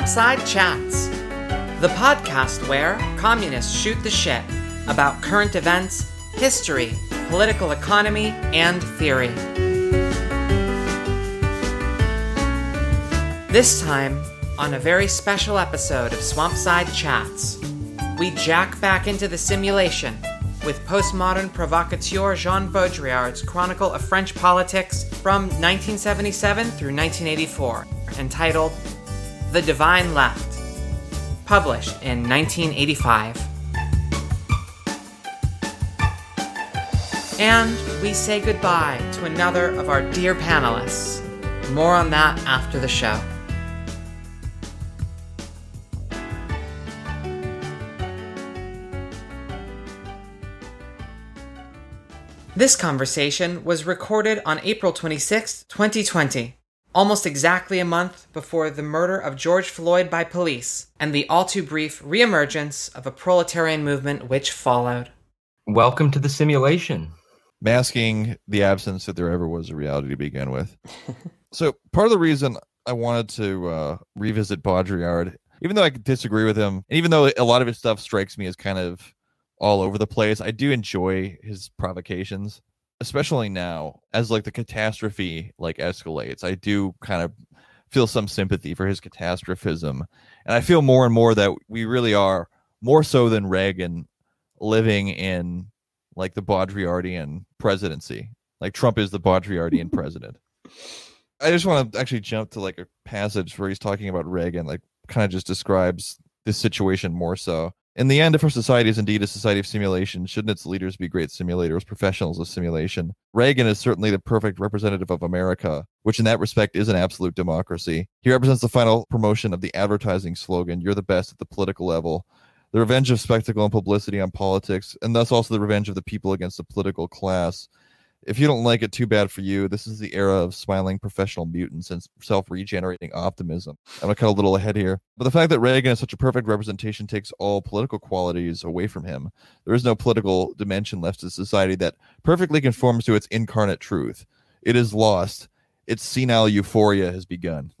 Swampside Chats, the podcast where communists shoot the shit about current events, history, political economy, and theory. This time, on a very special episode of Swampside Chats, we jack back into the simulation with postmodern provocateur Jean Baudrillard's Chronicle of French Politics from 1977 through 1984, entitled The Divine Left, published in 1985. And we say goodbye to another of our dear panelists. More on that after the show. This conversation was recorded on April 26, 2020, almost exactly a month before the murder of George Floyd by police and the all too brief reemergence of a proletarian movement which followed. Welcome to the simulation. masking the absence that there ever was a reality to begin with. so part of the reason I wanted to uh, revisit Baudrillard, even though I disagree with him, and even though a lot of his stuff strikes me as kind of all over the place, I do enjoy his provocations, especially now as like the catastrophe like escalates. I do kind of feel some sympathy for his catastrophism, and I feel more and more that we really are more so than Reagan living in like the Baudrillardian presidency. Like Trump is the Baudrillardian president. I just want to actually jump to like a passage where he's talking about Reagan, like kind of just describes this situation more so. In the end, if our society is indeed a society of simulation, shouldn't its leaders be great simulators, professionals of simulation? Reagan is certainly the perfect representative of America, which in that respect is an absolute democracy. He represents the final promotion of the advertising slogan, You're the best at the political level, the revenge of spectacle and publicity on politics, and thus also the revenge of the people against the political class. If you don't like it, too bad for you. This is the era of smiling professional mutants and self regenerating optimism. I'm going to cut a little ahead here. But the fact that Reagan is such a perfect representation takes all political qualities away from him. There is no political dimension left to society that perfectly conforms to its incarnate truth. It is lost. Its senile euphoria has begun.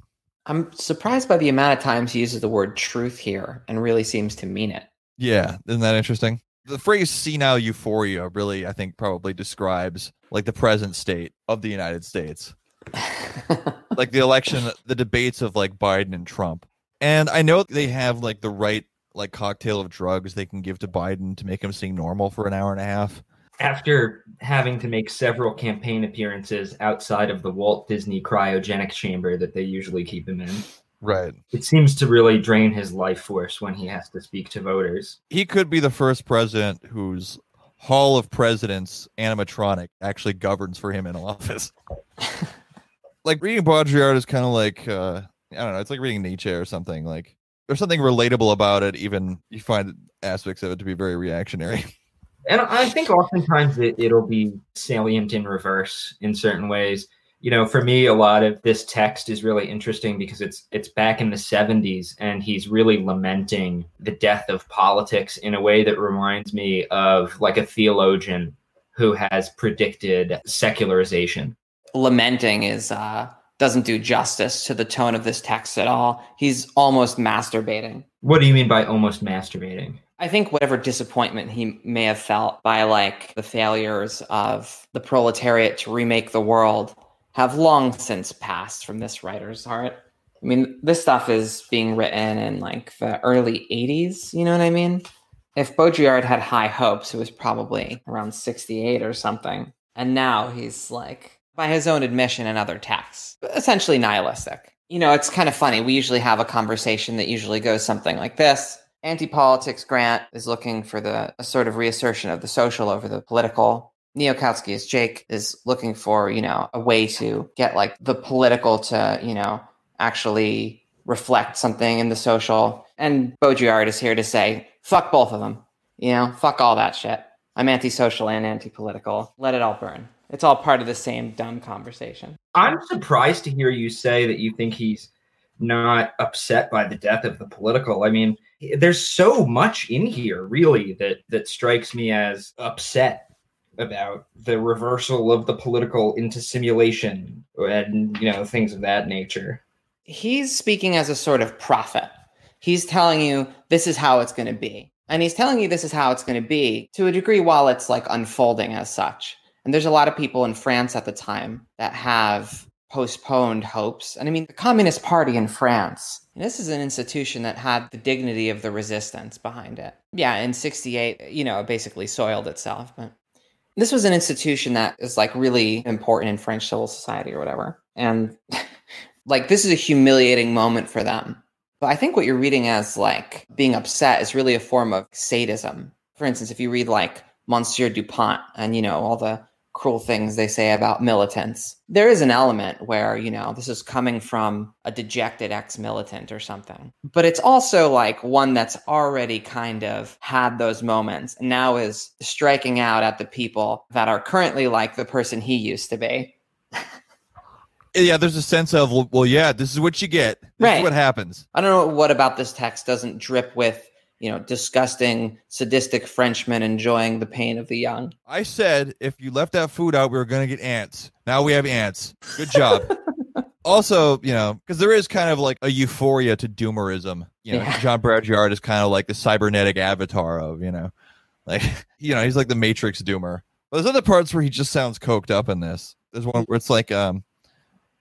I'm surprised by the amount of times he uses the word truth here and really seems to mean it. Yeah, isn't that interesting? The phrase senile euphoria really, I think, probably describes like the present state of the United States. like the election, the debates of like Biden and Trump. And I know they have like the right like cocktail of drugs they can give to Biden to make him seem normal for an hour and a half. After having to make several campaign appearances outside of the Walt Disney cryogenic chamber that they usually keep him in, Right. it seems to really drain his life force when he has to speak to voters. He could be the first president whose Hall of Presidents animatronic actually governs for him in office. like reading Baudrillard is kind of like uh I don't know, it's like reading Nietzsche or something. Like there's something relatable about it, even you find aspects of it to be very reactionary. And I think oftentimes it, it'll be salient in reverse in certain ways. You know, for me, a lot of this text is really interesting because it's it's back in the 70s and he's really lamenting the death of politics in a way that reminds me of like a theologian who has predicted secularization. Lamenting is uh doesn't do justice to the tone of this text at all. He's almost masturbating. What do you mean by almost masturbating? I think whatever disappointment he may have felt by like the failures of the proletariat to remake the world have long since passed from this writer's heart. I mean, this stuff is being written in like the early 80s, you know what I mean? If Baudrillard had high hopes, it was probably around 68 or something. And now he's like, by his own admission and other texts, essentially nihilistic. You know, it's kind of funny. We usually have a conversation that usually goes something like this Anti politics Grant is looking for the a sort of reassertion of the social over the political. Neokowski as Jake is looking for, you know, a way to get like the political to, you know, actually reflect something in the social. And Baudrillard is here to say, fuck both of them. You know, fuck all that shit. I'm antisocial and anti-political. Let it all burn. It's all part of the same dumb conversation. I'm surprised to hear you say that you think he's not upset by the death of the political. I mean, there's so much in here really that that strikes me as upset about the reversal of the political into simulation and you know things of that nature. he's speaking as a sort of prophet. He's telling you this is how it's going to be. And he's telling you this is how it's going to be to a degree while it's like unfolding as such. And there's a lot of people in France at the time that have postponed hopes. And I mean, the Communist Party in France, this is an institution that had the dignity of the resistance behind it. Yeah, in 68, you know, it basically soiled itself. But this was an institution that is like really important in French civil society or whatever. And like, this is a humiliating moment for them. But I think what you're reading as like being upset is really a form of sadism. For instance, if you read like Monsieur Dupont and, you know, all the cruel things they say about militants. There is an element where, you know, this is coming from a dejected ex militant or something. But it's also like one that's already kind of had those moments and now is striking out at the people that are currently like the person he used to be. yeah, there's a sense of, well, well, yeah, this is what you get. This right. is what happens. I don't know what about this text doesn't drip with you know, disgusting, sadistic Frenchmen enjoying the pain of the young. I said if you left that food out, we were going to get ants. Now we have ants. Good job. also, you know, because there is kind of like a euphoria to doomerism. You know, yeah. Jean Baudrillard is kind of like the cybernetic avatar of, you know, like, you know, he's like the Matrix doomer. But there's other parts where he just sounds coked up in this. There's one where it's like, um,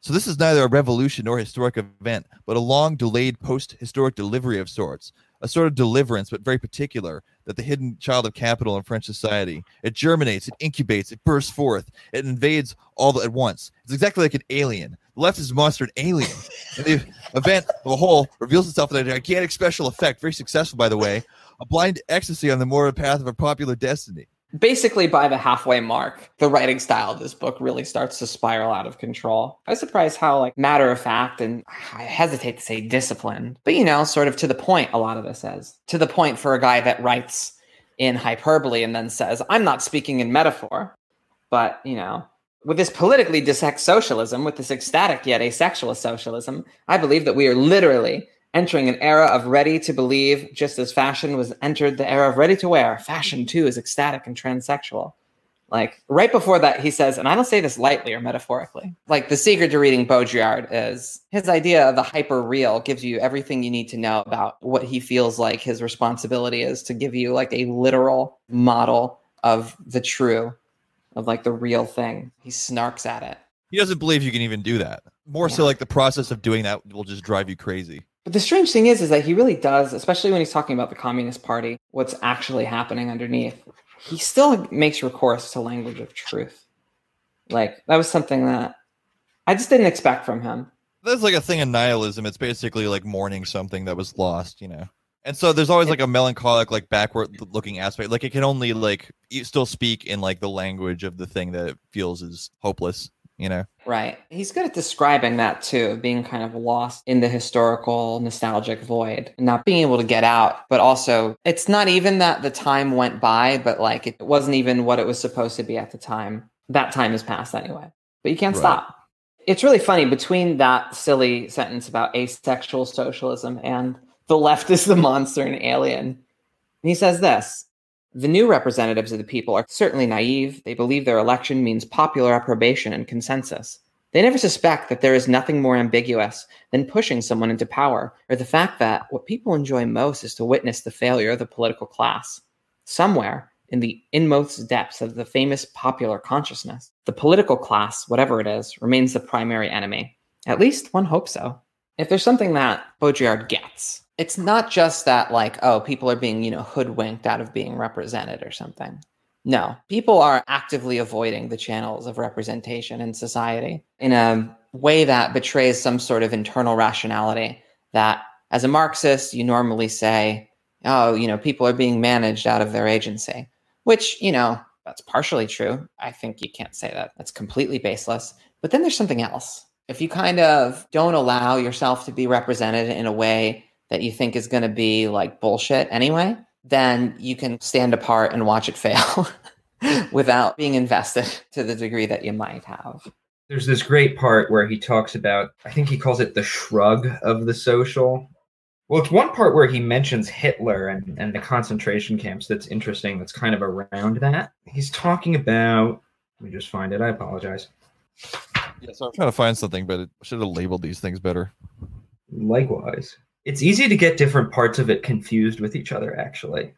so this is neither a revolution nor historic event, but a long delayed post historic delivery of sorts a sort of deliverance, but very particular, that the hidden child of capital in French society. It germinates, it incubates, it bursts forth, it invades all at once. It's exactly like an alien. The left is monster an alien. and the event of a whole reveals itself in a gigantic special effect, very successful, by the way, a blind ecstasy on the moral path of a popular destiny basically by the halfway mark the writing style of this book really starts to spiral out of control. I was surprised how like matter of fact and i hesitate to say disciplined but you know sort of to the point a lot of this is. To the point for a guy that writes in hyperbole and then says i'm not speaking in metaphor but you know with this politically dissex socialism with this ecstatic yet asexual socialism i believe that we are literally entering an era of ready to believe, just as fashion was entered the era of ready to wear. Fashion too is ecstatic and transsexual. Like right before that, he says, and I don't say this lightly or metaphorically. Like the secret to reading Baudrillard is his idea of the hyper real gives you everything you need to know about what he feels like his responsibility is to give you like a literal model of the true, of like the real thing. He snarks at it. He doesn't believe you can even do that. More yeah. so, like the process of doing that will just drive you crazy. But the strange thing is, is that he really does, especially when he's talking about the Communist Party, what's actually happening underneath. He still makes recourse to language of truth. Like that was something that I just didn't expect from him. That's like a thing in nihilism. It's basically like mourning something that was lost, you know. And so there's always like a melancholic, like backward looking aspect. Like it can only like still speak in like the language of the thing that it feels is hopeless you know? Right. He's good at describing that too, being kind of lost in the historical nostalgic void, not being able to get out. But also, it's not even that the time went by, but like it wasn't even what it was supposed to be at the time. That time has passed anyway. But you can't right. stop. It's really funny between that silly sentence about asexual socialism and the left is the monster and alien. And he says this the new representatives of the people are certainly naive. They believe their election means popular approbation and consensus. They never suspect that there is nothing more ambiguous than pushing someone into power, or the fact that what people enjoy most is to witness the failure of the political class. Somewhere in the inmost depths of the famous popular consciousness, the political class, whatever it is, remains the primary enemy. At least one hopes so. If there's something that Baudrillard it's not just that like oh people are being you know hoodwinked out of being represented or something. No people are actively avoiding the channels of representation in society in a way that betrays some sort of internal rationality that as a marxist you normally say oh you know people are being managed out of their agency which you know that's partially true. I think you can't say that. That's completely baseless. But then there's something else. If you kind of don't allow yourself to be represented in a way that you think is going to be like bullshit anyway, then you can stand apart and watch it fail without being invested to the degree that you might have. There's this great part where he talks about, I think he calls it the shrug of the social. Well, it's one part where he mentions Hitler and, and the concentration camps that's interesting, that's kind of around that. He's talking about, let me just find it. I apologize. Yeah, so I'm trying to find something, but it should have labeled these things better. Likewise. It's easy to get different parts of it confused with each other, actually.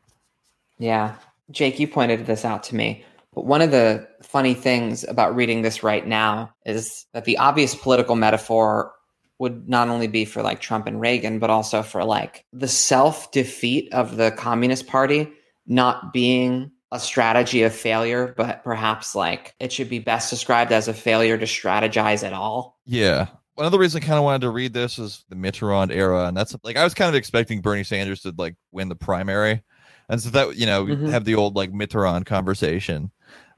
Yeah. Jake, you pointed this out to me. But one of the funny things about reading this right now is that the obvious political metaphor would not only be for like Trump and Reagan, but also for like the self defeat of the Communist Party not being a strategy of failure, but perhaps like it should be best described as a failure to strategize at all. Yeah. One reason I kind of wanted to read this is the Mitterrand era, and that's like I was kind of expecting Bernie Sanders to like win the primary, and so that you know mm-hmm. have the old like Mitterrand conversation,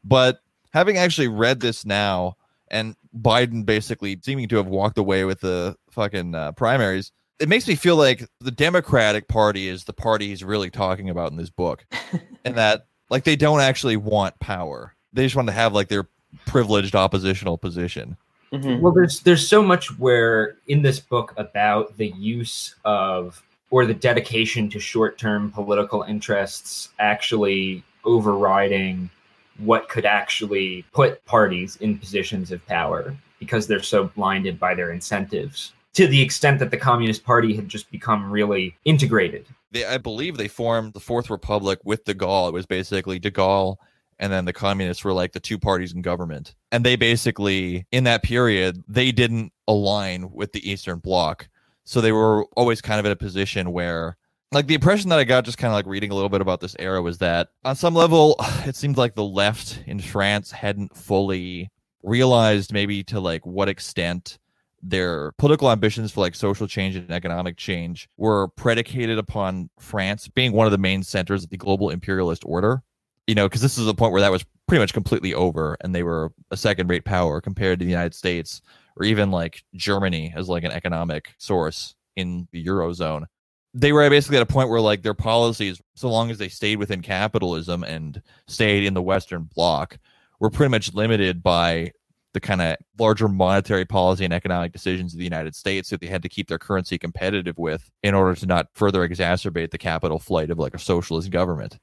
but having actually read this now and Biden basically seeming to have walked away with the fucking uh, primaries, it makes me feel like the Democratic Party is the party he's really talking about in this book, and that like they don't actually want power; they just want to have like their privileged oppositional position. Mm-hmm. Well, there's there's so much where in this book about the use of or the dedication to short-term political interests actually overriding what could actually put parties in positions of power because they're so blinded by their incentives to the extent that the Communist Party had just become really integrated. They, I believe they formed the Fourth Republic with de Gaulle. It was basically de Gaulle and then the communists were like the two parties in government. And they basically, in that period, they didn't align with the Eastern Bloc. So they were always kind of in a position where like the impression that I got just kind of like reading a little bit about this era was that on some level it seemed like the left in France hadn't fully realized maybe to like what extent their political ambitions for like social change and economic change were predicated upon France being one of the main centers of the global imperialist order. You know, because this is a point where that was pretty much completely over and they were a second rate power compared to the United States or even like Germany as like an economic source in the Eurozone they were basically at a point where like their policies so long as they stayed within capitalism and stayed in the western bloc were pretty much limited by the kind of larger monetary policy and economic decisions of the United States that they had to keep their currency competitive with in order to not further exacerbate the capital flight of like a socialist government.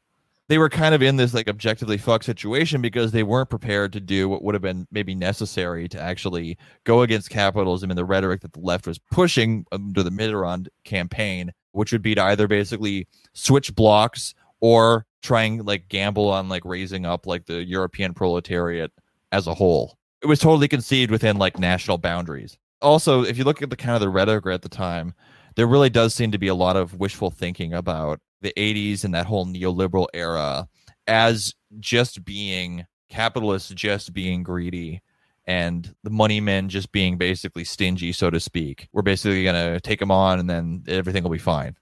They were kind of in this like objectively fucked situation because they weren't prepared to do what would have been maybe necessary to actually go against capitalism and the rhetoric that the left was pushing under the Mitterrand campaign which would be to either basically switch blocks or trying like gamble on like raising up like the European proletariat as a whole. It was totally conceived within like national boundaries. Also, if you look at the kind of the rhetoric at the time, there really does seem to be a lot of wishful thinking about the 80s and that whole neoliberal era as just being capitalists just being greedy and the money men just being basically stingy, so to speak. We're basically going to take them on and then everything will be fine.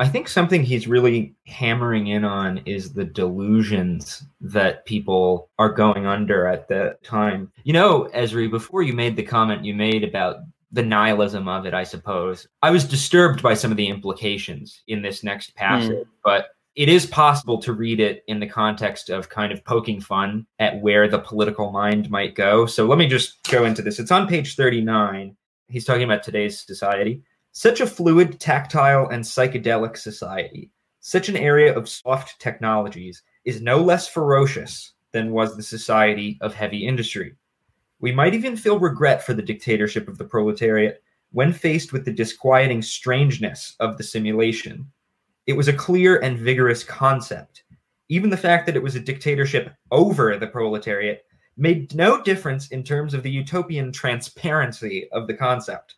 I think something he's really hammering in on is the delusions that people are going under at that time. You know, Esri, before you made the comment you made about the nihilism of it, I suppose, I was disturbed by some of the implications in this next passage, mm. but it is possible to read it in the context of kind of poking fun at where the political mind might go. So let me just go into this. It's on page 39. He's talking about today's society. Such a fluid, tactile, and psychedelic society, such an area of soft technologies, is no less ferocious than was the society of heavy industry. We might even feel regret for the dictatorship of the proletariat when faced with the disquieting strangeness of the simulation it was a clear and vigorous concept. Even the fact that it was a dictatorship over the proletariat made no difference in terms of the utopian transparency of the concept.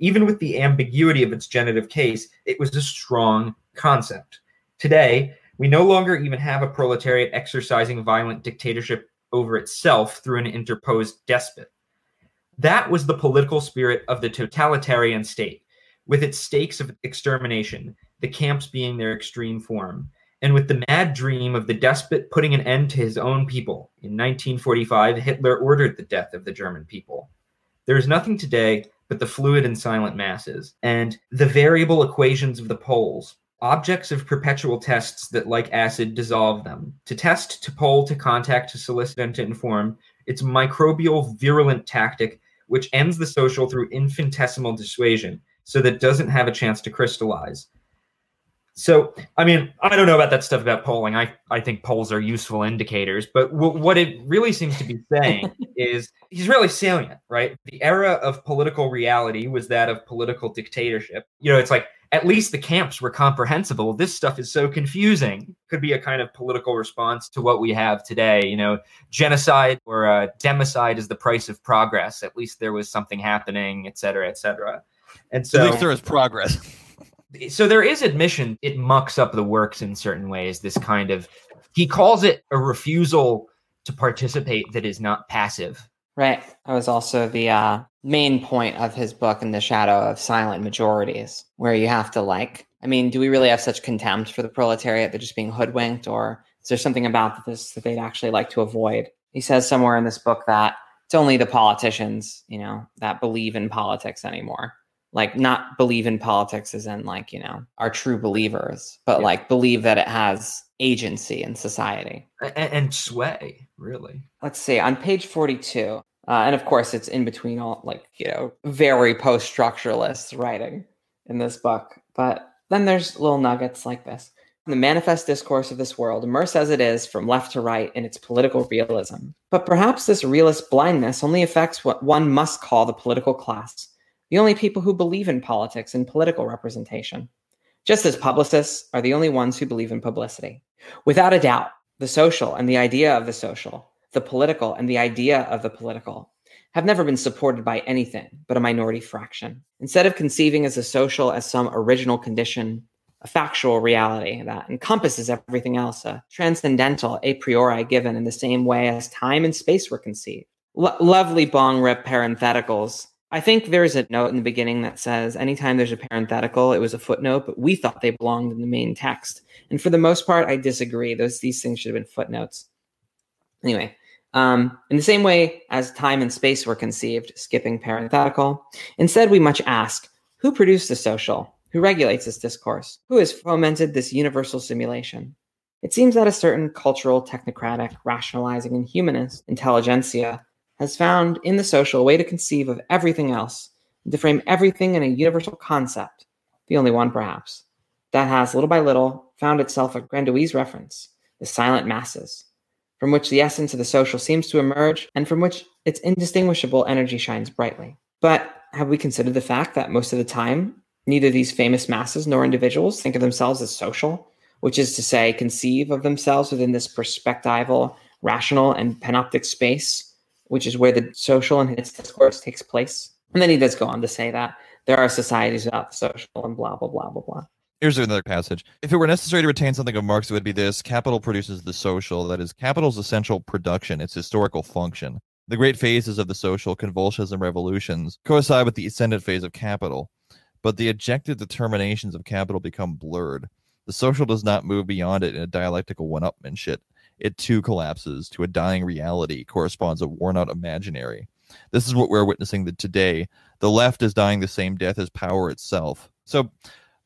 Even with the ambiguity of its genitive case, it was a strong concept. Today, we no longer even have a proletariat exercising violent dictatorship over itself through an interposed despot. That was the political spirit of the totalitarian state, with its stakes of extermination, the camps being their extreme form, and with the mad dream of the despot putting an end to his own people. In 1945, Hitler ordered the death of the German people. There is nothing today but the fluid and silent masses, and the variable equations of the polls, objects of perpetual tests that, like acid, dissolve them. To test, to poll to contact, to solicit, and to inform, it's microbial, virulent tactic which ends the social through infinitesimal dissuasion, so that it doesn't have a chance to crystallize. So, I mean, I don't know about that stuff about polling. I, I think polls are useful indicators, but w- what it really seems to be saying is he's really salient, right? The era of political reality was that of political dictatorship. You know, it's like at least the camps were comprehensible. This stuff is so confusing. Could be a kind of political response to what we have today. You know, genocide or uh, democide is the price of progress. At least there was something happening, et cetera, et cetera. And so, At least there is progress. so there is admission it mucks up the works in certain ways. This kind of he calls it a refusal to participate that is not passive. Right. I was also the uh, main point of his book, In the Shadow of Silent Majorities, where you have to, like, I mean, do we really have such contempt for the proletariat? They're just being hoodwinked, or is there something about this that they'd actually like to avoid? He says somewhere in this book that it's only the politicians, you know, that believe in politics anymore. Like, not believe in politics as in, like, you know, are true believers, but Yeah. like believe that it has agency in society. A- and sway, really. let's see on page 42 uh, and of course it's in between all like you know very post-structuralist writing in this book. But then there's little nuggets like this. The manifest discourse of this world immerse as it is from left to right in its political realism. But perhaps this realist blindness only affects what one must call the political class the only people who believe in politics and political representation. Just as publicists are the only ones who believe in publicity. Without a doubt the social and the idea of the social, the political and the idea of the political, have never been supported by anything but a minority fraction. Instead of conceiving as a social as some original condition, a factual reality that encompasses everything else, a transcendental a priori given in the same way as time and space were conceived. Lo- lovely bong rip parentheticals. I think there's a note in the beginning that says anytime there's a parenthetical, it was a footnote, but we thought they belonged in the main text. And for the most part, I disagree. Those these things should have been footnotes. Anyway, um, in the same way as time and space were conceived, skipping parenthetical, instead we much ask, who produced the social? Who regulates this discourse? Who has fomented this universal simulation? It seems that a certain cultural, technocratic, rationalizing, and humanist intelligentsia has found in the social a way to conceive of everything else, and to frame everything in a universal concept, the only one perhaps, that has little by little found itself a grandiose reference, the silent masses, from which the essence of the social seems to emerge and from which its indistinguishable energy shines brightly. But have we considered the fact that most of the time, neither these famous masses nor individuals think of themselves as social, which is to say, conceive of themselves within this perspectival, rational, and panoptic space, which is where the social and its discourse takes place? And then he does go on to say that there are societies without the social and blah, blah, blah, blah, blah. Here's another passage. If it were necessary to retain something of Marx, it would be this capital produces the social, that is, capital's essential production, its historical function. The great phases of the social, convulsions and revolutions, coincide with the ascendant phase of capital, but the objective determinations of capital become blurred. The social does not move beyond it in a dialectical one upmanship. It too collapses to a dying reality, corresponds a worn out imaginary. This is what we're witnessing today. The left is dying the same death as power itself. So,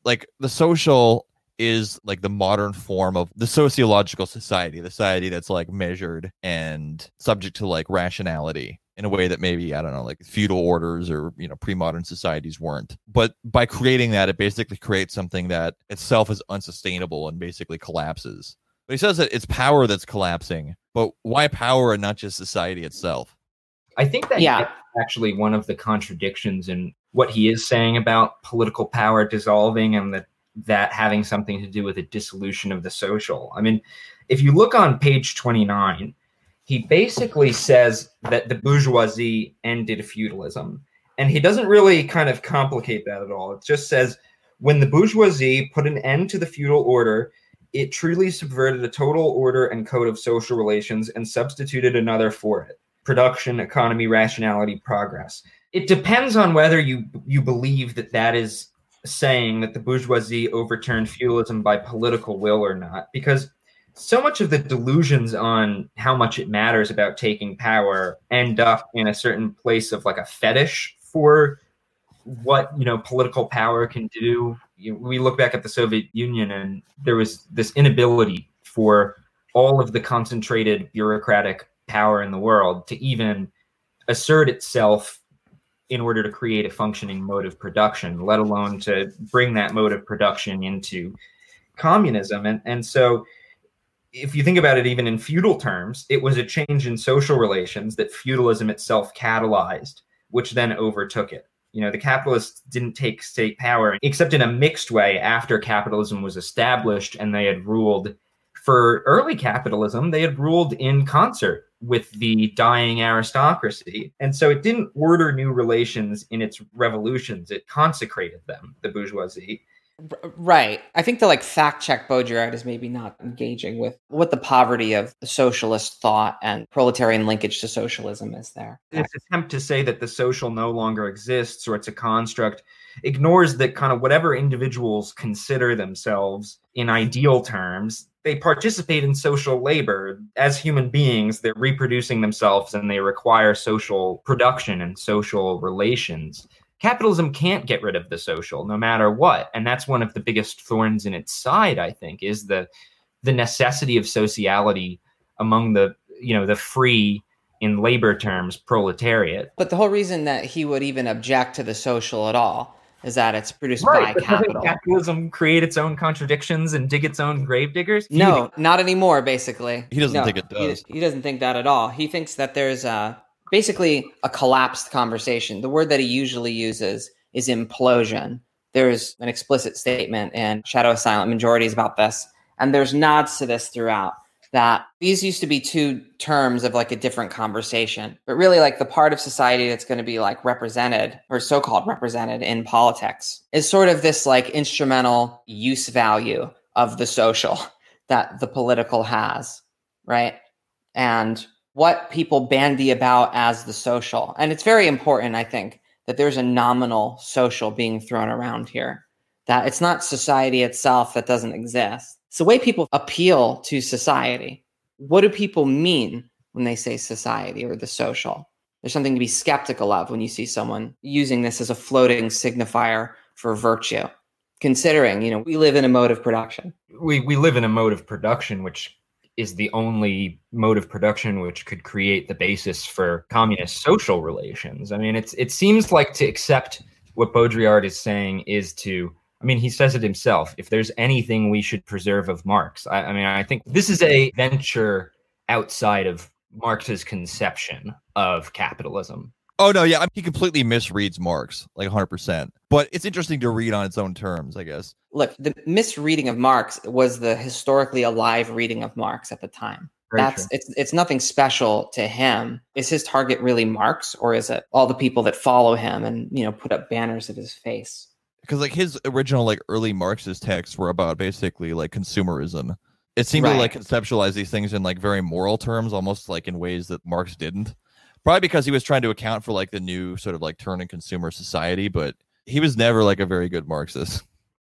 like the social is like the modern form of the sociological society, the society that's like measured and subject to like rationality in a way that maybe I don't know, like feudal orders or you know pre-modern societies weren't. But by creating that, it basically creates something that itself is unsustainable and basically collapses. But he says that it's power that's collapsing. But why power and not just society itself? I think that Yeah. actually one of the contradictions in what he is saying about political power dissolving and that that having something to do with a dissolution of the social. I mean, if you look on page 29, he basically says that the bourgeoisie ended feudalism. And he doesn't really kind of complicate that at all. It just says when the bourgeoisie put an end to the feudal order, it truly subverted a total order and code of social relations and substituted another for it production, economy, rationality, progress. It depends on whether you you believe that that is saying that the bourgeoisie overturned feudalism by political will or not, because so much of the delusions on how much it matters about taking power end up in a certain place of like a fetish for what you know political power can do. We look back at the Soviet Union, and there was this inability for all of the concentrated bureaucratic power in the world to even assert itself in order to create a functioning mode of production, let alone to bring that mode of production into communism. And, and so if you think about it, even in feudal terms, it was a change in social relations that feudalism itself catalyzed, which then overtook it. You know, the capitalists didn't take state power except in a mixed way after capitalism was established and they had ruled for early capitalism, they had ruled in concert with the dying aristocracy. And so it didn't order new relations in its revolutions, it consecrated them, the bourgeoisie. Right. I think the like fact check Baudrillard is maybe not engaging with what the poverty of the socialist thought and proletarian linkage to socialism is there. This attempt to say that the social no longer exists or it's a construct ignores that kind of whatever individuals consider themselves in ideal terms, they participate in social labor. As human beings, they're reproducing themselves and they require social production and social relations. Capitalism can't get rid of the social no matter what. And that's one of the biggest thorns in its side i think is the the necessity of sociality among the you know the free in labor terms proletariat. But the whole reason that he would even object to the social at all is that it's produced right, by capital. capitalism create its own contradictions and dig its own grave diggers? No, not anymore. Basically, he doesn't no, think it does. He, he, doesn't think that at all. He thinks that there's a basically a collapsed conversation. The word that he usually uses is implosion. There's an explicit statement in Shadow of Silent Majorities about this, and there's nods to this throughout that these used to be two terms of like a different conversation but really like the part of society that's going to be like represented or so-called represented in politics is sort of this like instrumental use value of the social that the political has right and what people bandy about as the social. And it's very important, I think, that there's a nominal social being thrown around here, that it's not society itself that doesn't exist. It's the way people appeal to society. What do people mean when they say society or the social? There's something to be skeptical of when you see someone using this as a floating signifier for virtue. Considering, you know, we live in a mode of production. We we live in a mode of production which is the only mode of production which could create the basis for communist social relations. I mean, it's it seems like to accept what Baudrillard is saying is to I mean, he says it himself. If there's anything we should preserve of Marx, I, I mean, I think this is a venture outside of Marx's conception of capitalism. Oh no, yeah, I mean, he completely misreads Marx, like 100. percent But it's interesting to read on its own terms, I guess. Look, the misreading of Marx was the historically alive reading of Marx at the time. Very That's true. it's it's nothing special to him. Is his target really Marx, or is it all the people that follow him and you know put up banners at his face? Because like his original like early Marxist texts were about basically like consumerism. It seemed right. to like conceptualize these things in like very moral terms, almost like in ways that Marx didn't probably because he was trying to account for like the new sort of like turn in consumer society, but he was never like a very good Marxist.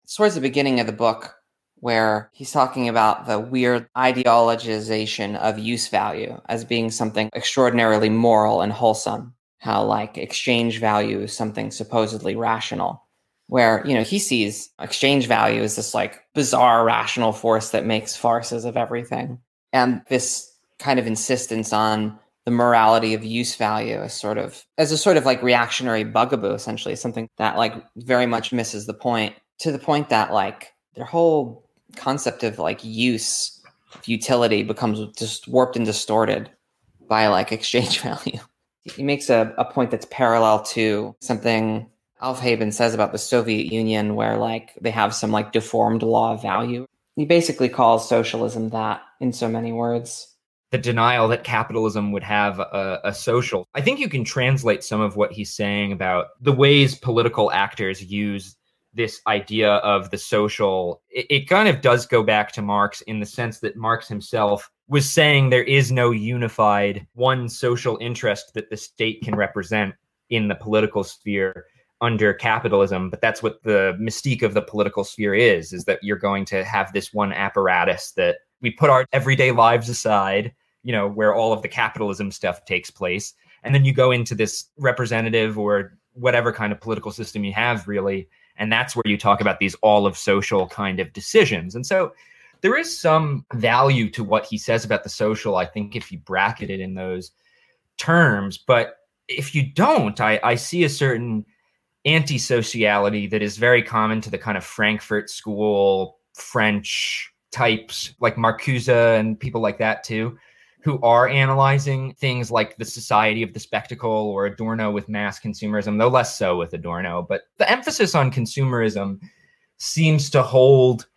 It's towards the beginning of the book where he's talking about the weird ideologization of use value as being something extraordinarily moral and wholesome. How like exchange value is something supposedly rational. Where, you know, he sees exchange value as this like bizarre rational force that makes farces of everything. And this kind of insistence on the morality of use value as sort of as a sort of like reactionary bugaboo essentially something that like very much misses the point to the point that like their whole concept of like use utility becomes just warped and distorted by like exchange value he makes a, a point that's parallel to something Aufheben says about the Soviet Union, where like they have some like deformed law of value. He basically calls socialism that in so many words the denial that capitalism would have a, a, social. I think you can translate some of what he's saying about the ways political actors use this idea of the social. It, it kind of does go back to Marx in the sense that Marx himself was saying there is no unified one social interest that the state can represent in the political sphere under capitalism but that's what the mystique of the political sphere is is that you're going to have this one apparatus that we put our everyday lives aside, you know, where all of the capitalism stuff takes place. And then you go into this representative or whatever kind of political system you have, really. And that's where you talk about these all of social kind of decisions. And so there is some value to what he says about the social, I think, if you bracket it in those terms. But if you don't, I, I see a certain anti sociality that is very common to the kind of Frankfurt School French types like Marcuse and people like that too, who are analyzing things like the society of the spectacle or Adorno with mass consumerism, though less so with Adorno. But the emphasis on consumerism seems to hold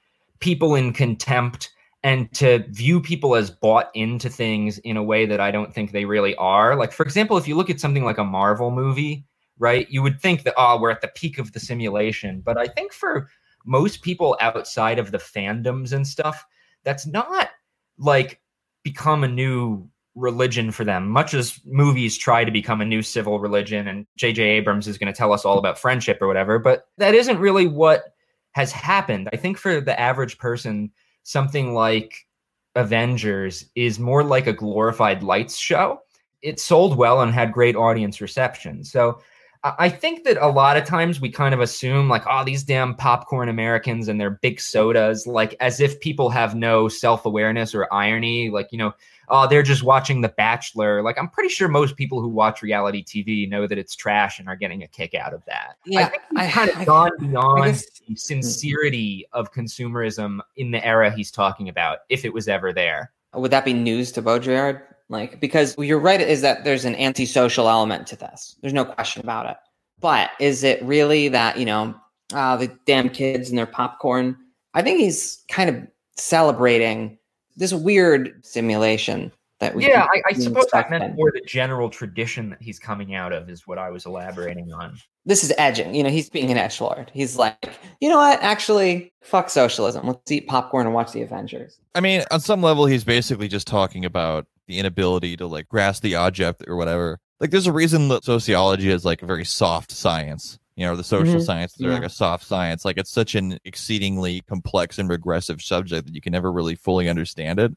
people in contempt and to view people as bought into things in a way that I don't think they really are. Like, for example, if you look at something like a Marvel movie, right, you would think that, oh, we're at the peak of the simulation. But I think for most people outside of the fandoms and stuff, that's not like become a new religion for them, much as movies try to become a new civil religion. And J.J. Abrams is going to tell us all about friendship or whatever. But that isn't really what has happened. I think for the average person, something like Avengers is more like a glorified lights show. It sold well and had great audience reception. So I think that a lot of times we kind of assume like, oh, these damn popcorn Americans and their big sodas, like as if people have no self awareness or irony. Like, you know, oh, they're just watching The Bachelor. Like, I'm pretty sure most people who watch reality TV know that it's trash and are getting a kick out of that. Yeah, I think he's I, kind of I, gone beyond guess, the hmm. sincerity of consumerism in the era he's talking about, if it was ever there. Would that be news to Baudrillard? Like, because you're right, is that there's an antisocial element to this. There's no question about it. But is it really that, you know, uh, the damn kids and their popcorn? I think he's kind of celebrating this weird simulation that we yeah I, I suppose that meant more the general tradition that he's coming out of is what i was elaborating on this is edging you know he's being an edge lord he's like you know what actually fuck socialism let's eat popcorn and watch the avengers i mean on some level he's basically just talking about the inability to like grasp the object or whatever like there's a reason that sociology is like a very soft science you know the social mm-hmm. sciences are yeah. like a soft science like it's such an exceedingly complex and regressive subject that you can never really fully understand it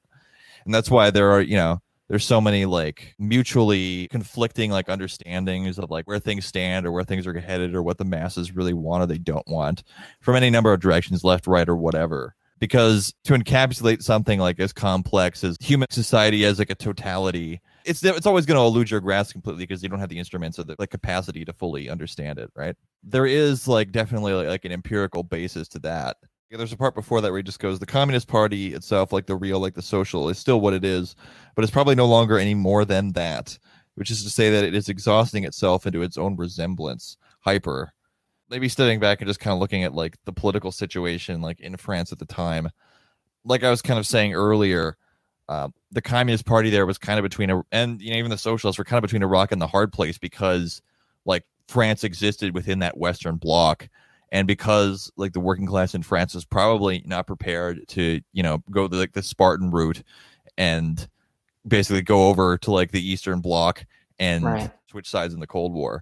and that's why there are you know there's so many like mutually conflicting like understandings of like where things stand or where things are headed or what the masses really want or they don't want from any number of directions left right or whatever because to encapsulate something like as complex as human society as like a totality it's it's always going to elude your grasp completely because you don't have the instruments or the like capacity to fully understand it right? There is like definitely like, like an empirical basis to that. Yeah, there's a part before that where he just goes the communist party itself like the real like the social is still what it is but it's probably no longer any more than that which is to say that it is exhausting itself into its own resemblance hyper maybe stepping back and just kind of looking at like the political situation like in france at the time like i was kind of saying earlier uh, the Communist Party there was kind of between a, and you know even the socialists were kind of between a rock and the hard place because like France existed within that Western bloc, and because like the working class in France was probably not prepared to you know go the, like the Spartan route and basically go over to like the Eastern Bloc and right. switch sides in the Cold War.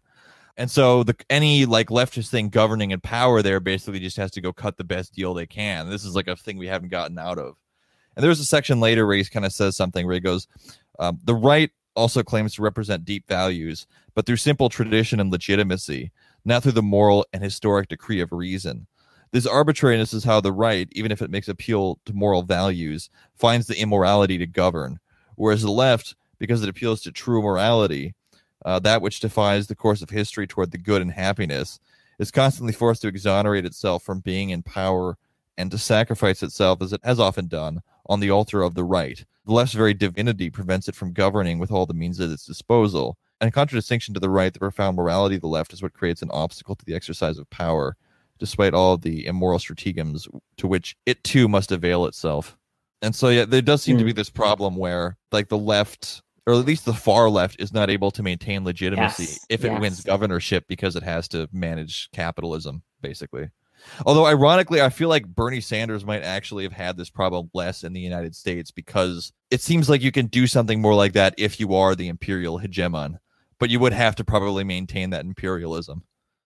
And so the any like leftist thing governing in power there basically just has to go cut the best deal they can. This is like a thing we haven't gotten out of. And there's a section later where he kind of says something where he goes, um, the right also claims to represent deep values, but through simple tradition and legitimacy, not through the moral and historic decree of reason. This arbitrariness is how the right, even if it makes appeal to moral values, finds the immorality to govern, whereas the left, because it appeals to true morality, uh, that which defies the course of history toward the good and happiness, is constantly forced to exonerate itself from being in power and to sacrifice itself, as it has often done, on the altar of the right. The left's very divinity prevents it from governing with all the means at its disposal. And in contradistinction to the right, the profound morality of the left is what creates an obstacle to the exercise of power, despite all the immoral stratagems to which it too must avail itself. And so, yeah, there does seem to be hmm. this problem where, like, the left, or at least the far left, is not able to maintain legitimacy yes. if it yes. wins governorship because it has to manage capitalism, basically. Although, ironically, I feel like Bernie Sanders might actually have had this problem less in the United States because it seems like you can do something more like that if you are the imperial hegemon, but you would have to probably maintain that imperialism.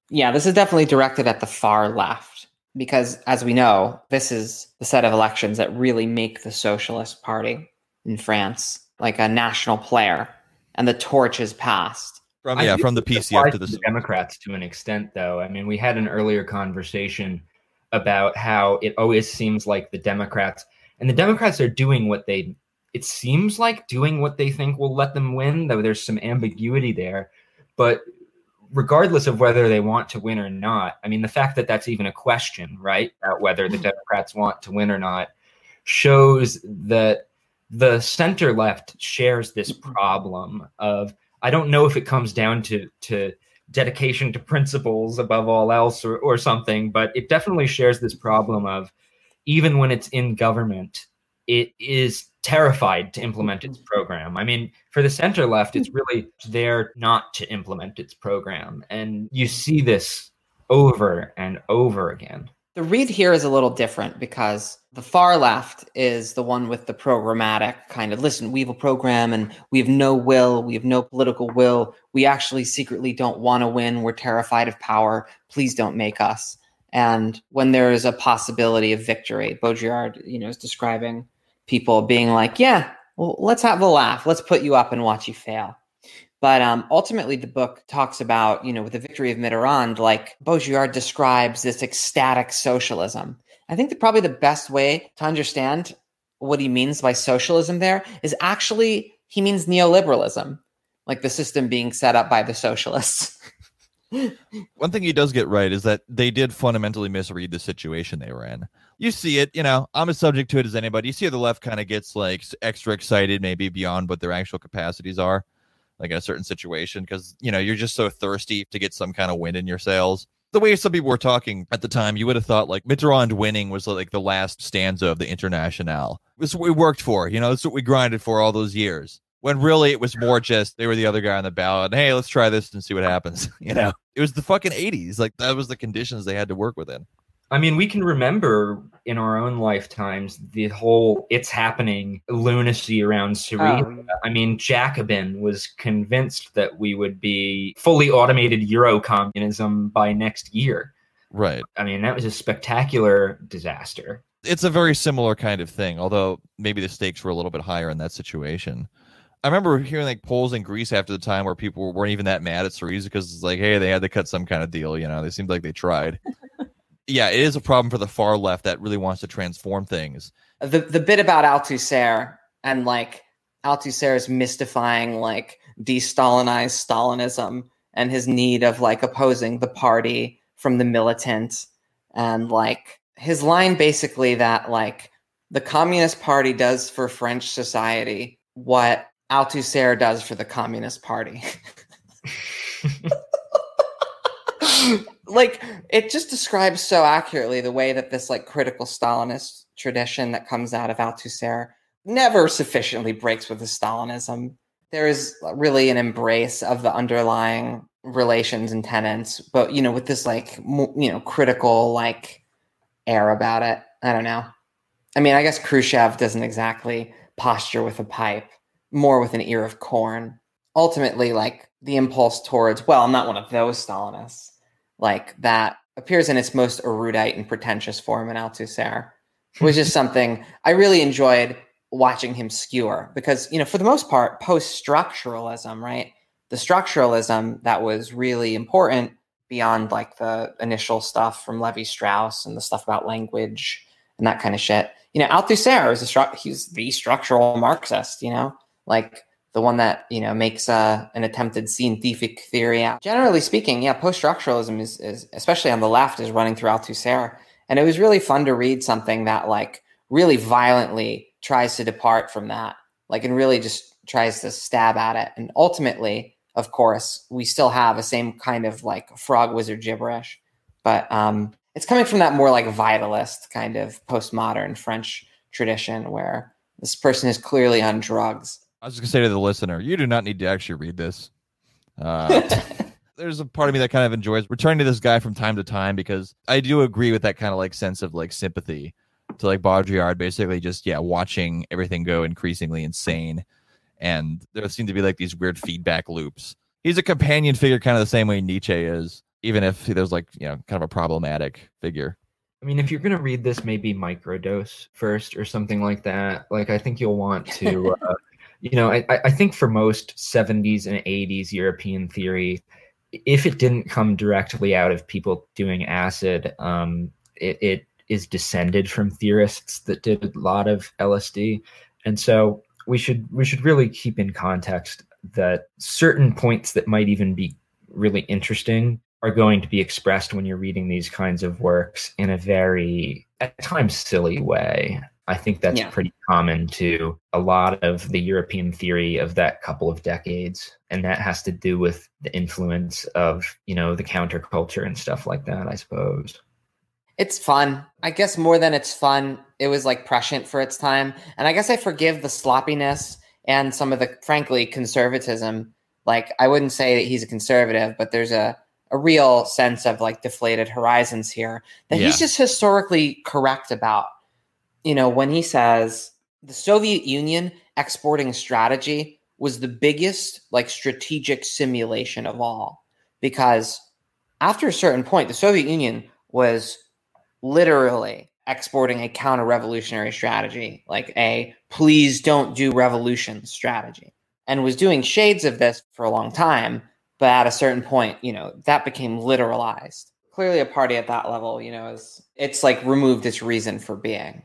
Yeah, this is definitely directed at the far left because, as we know, this is the set of elections that really make the Socialist Party in France like a national player, and the torch is passed. From yeah, from the PCF to the, the Democrats to an extent, though. I mean, we had an earlier conversation about how it always seems like the Democrats and the Democrats are doing what they it seems like doing what they think will let them win, though there's some ambiguity there. But regardless of whether they want to win or not. I mean, the fact that that's even a question, right, about whether the mm. Democrats want to win or not, shows that the center left shares this mm-hmm. problem of I don't know if it comes down to to dedication to principles above all else or, or something, but it definitely shares this problem of even when it's in government, it is terrified to implement its mm-hmm. program. I mean, for the center left, it's mm-hmm. really there not to implement its program. And you see this over and over again. The read here is a little different because the far left is the one with the programmatic kind of listen, we have a program and we have no will, we have no political will. We actually secretly don't want to win. We're terrified of power. Please don't make us. And when there is a possibility of victory, Baudrillard, you know, is describing people being like, yeah, well, let's have a laugh. Let's put you up and watch you fail. But um, ultimately, the book talks about, you know, with the victory of Mitterrand, like Baudrillard describes this ecstatic socialism. I think that probably the best way to understand what he means by socialism there is actually he means neoliberalism, like the system being set up by the socialists. One thing he does get right is that they did fundamentally misread the situation they were in. You see it, you know, I'm as subject to it as anybody. You see the left kind of gets like extra excited, maybe beyond what their actual capacities are like in a certain situation because you know you're just so thirsty to get some kind of win in your sails the way some people were talking at the time, you would have thought like Mitterrand winning was like the last stanza of the Internationale. This is what we worked for, you know, this is what we grinded for all those years. When really it was more just they were the other guy on the ballot. Hey, let's try this and see what happens. You know, it was the fucking 80s. Like that was the conditions they had to work within. I mean, we can remember in our own lifetimes the whole "it's happening" lunacy around Syriza. Oh. I mean, Jacobin was convinced that we would be fully automated Euro communism by next year. Right. I mean, that was a spectacular disaster. It's a very similar kind of thing, although maybe the stakes were a little bit higher in that situation. I remember hearing like polls in Greece after the time where people weren't even that mad at Syriza because it's like, hey, they had to cut some kind of deal. You know, they seemed like they tried. yeah, it is a problem for the far left that really wants to transform things. The the bit about Althusser and like Althusser is mystifying like de-Stalinized Stalinism and his need of like opposing the party from the militant and like his line basically that like the Communist Party does for French society what Althusser does for the Communist Party. like it just describes so accurately the way that this like critical Stalinist tradition that comes out of Althusser never sufficiently breaks with the Stalinism. There is uh, really an embrace of the underlying relations and tenets, but you know, with this like you know critical like air about it. I don't know. I mean, I guess Khrushchev doesn't exactly posture with a pipe, more with an ear of corn. Ultimately, like the impulse towards, well, I'm not one of those Stalinists like that appears in its most erudite and pretentious form in Althusser, hmm. which is something I really enjoyed watching him skewer because, you know, for the most part, post structuralism, right? The structuralism that was really important beyond like the initial stuff from Levi Strauss and the stuff about language and that kind of shit. You know, Althusser is a stru- he's the structural Marxist, you know, like the one that you know makes uh, an attempted scientific theory out. Generally speaking, yeah, post-structuralism is, is especially on the left is running through Althusser, and it was really fun to read something that like really violently tries to depart from that, like and really just tries to stab at it, and ultimately, of course, we still have the same kind of like frog wizard gibberish, but um, it's coming from that more like vitalist kind of postmodern French tradition where this person is clearly on drugs I was just gonna say to the listener, you do not need to actually read this. Uh, there's a part of me that kind of enjoys returning to this guy from time to time because I do agree with that kind of like sense of like sympathy to like Baudrillard, basically just yeah, watching everything go increasingly insane, and there seem to be like these weird feedback loops. He's a companion figure, kind of the same way Nietzsche is, even if there's like you know kind of a problematic figure. I mean, if you're gonna read this, maybe microdose first or something like that. Like, I think you'll want to. Uh, you know, I, I think for most 70s and 80s European theory, if it didn't come directly out of people doing acid, um, it, it is descended from theorists that did a lot of LSD, and so we should we should really keep in context that certain points that might even be really interesting are going to be expressed when you're reading these kinds of works in a very, at times, silly way. I think that's yeah. pretty common to a lot of the European theory of that couple of decades. And that has to do with the influence of, you know, the counterculture and stuff like that, I suppose. It's fun. I guess more than it's fun, it was like prescient for its time. And I guess I forgive the sloppiness and some of the, frankly, conservatism. Like, I wouldn't say that he's a conservative, but there's a, a real sense of like deflated horizons here that yeah. he's just historically correct about. You know, when he says the Soviet Union exporting strategy was the biggest like strategic simulation of all because after a certain point the Soviet Union was literally exporting a counter revolutionary strategy, like a please don't do revolution strategy, and was doing shades of this for a long time. But at a certain point, you know, that became literalized. Clearly, a party at that level, you know, is it's like removed its reason for being.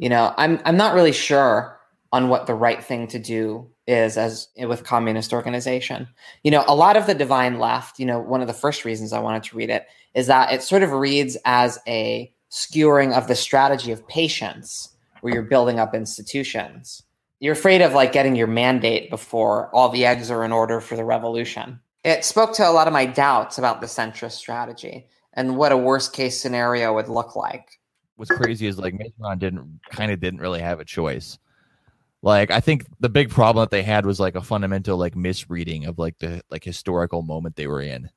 You know, I'm I'm not really sure on what the right thing to do is as with communist organization. You know, a lot of the divine left, you know, one of the first reasons I wanted to read it is that it sort of reads as a skewering of the strategy of patience where you're building up institutions. You're afraid of like getting your mandate before all the eggs are in order for the revolution. It spoke to a lot of my doubts about the centrist strategy and what a worst case scenario would look like. What's crazy is like Mitterrand didn't kind of didn't really have a choice. Like I think the big problem that they had was like a fundamental like misreading of like the like historical moment they were in.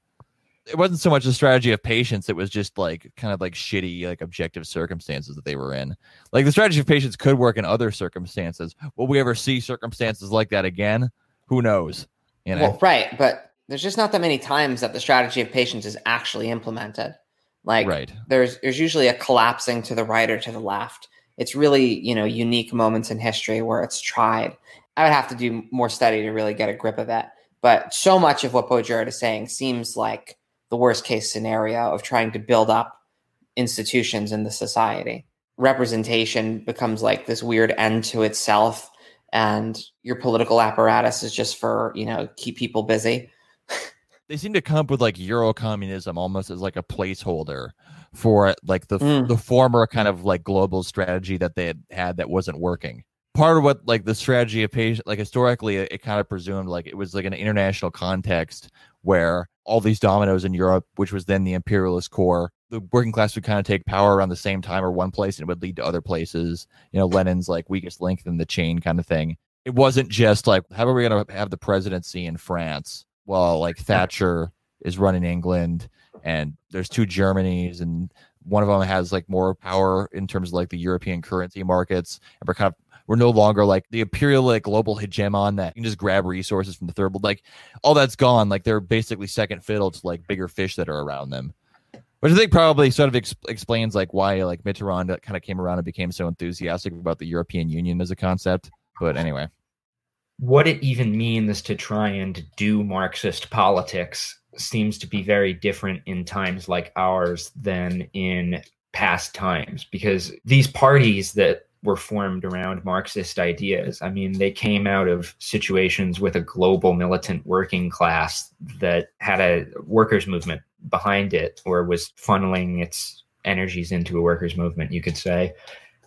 It wasn't so much a strategy of patience it was just like kind of like shitty like objective circumstances that they were in. Like the strategy of patience could work in other circumstances. Will we ever see circumstances like that again? Who knows? You know? Well, right but there's just not that many times that the strategy of patience is actually implemented like right. there's there's usually a collapsing to the right or to the left it's really you know unique moments in history where it's tried i would have to do more study to really get a grip of that but so much of what Baudrillard is saying seems like the worst case scenario of trying to build up institutions in the society. Representation becomes like this weird end to itself, and your political apparatus is just for, you know, keep people busy. They seem to come up with like Euro communism almost as like a placeholder for like the mm. the former kind of like global strategy that they had had that wasn't working part of what like the strategy of patient like historically it, it, kind of presumed like it was like an international context where all these dominoes in Europe, which was then the imperialist core, the working class would kind of take power around the same time or one place and it would lead to other places. You know, Lenin's like weakest link in the chain kind of thing. It wasn't just like, how are we going to have the presidency in France while like Thatcher is running England and there's two Germanys and one of them has like more power in terms of like the European currency markets and we're kind of we're no longer like the imperial like global hegemon that you can just grab resources from the third world. Like all that's gone. Like they're basically second fiddle to like bigger fish that are around them. Which I think probably sort of ex- explains like why like Mitterrand kind of came around and became so enthusiastic about the European Union as a concept. But anyway, what it even means to try and do Marxist politics seems to be very different in times like ours than in past times because these parties that were formed around Marxist ideas. I mean, they came out of situations with a global militant working class that had a workers' movement behind it or was funneling its energies into a workers' movement, you could say.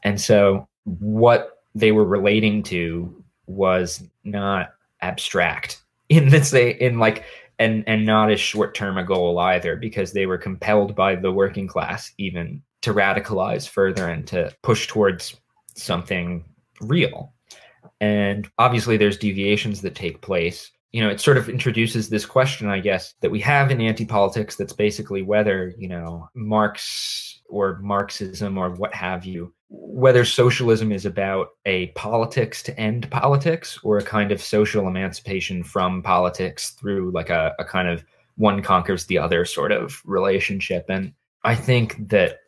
And so what they were relating to was not abstract in this they in like and and not as short term a goal either because they were compelled by the working class even to radicalize further and to push towards something real. And obviously, there's deviations that take place. You know, it sort of introduces this question, I guess, that we have in anti politics that's basically whether, you know, Marx or Marxism or what have you, whether socialism is about a politics to end politics or a kind of social emancipation from politics through like a, a kind of one conquers the other sort of relationship. And I think that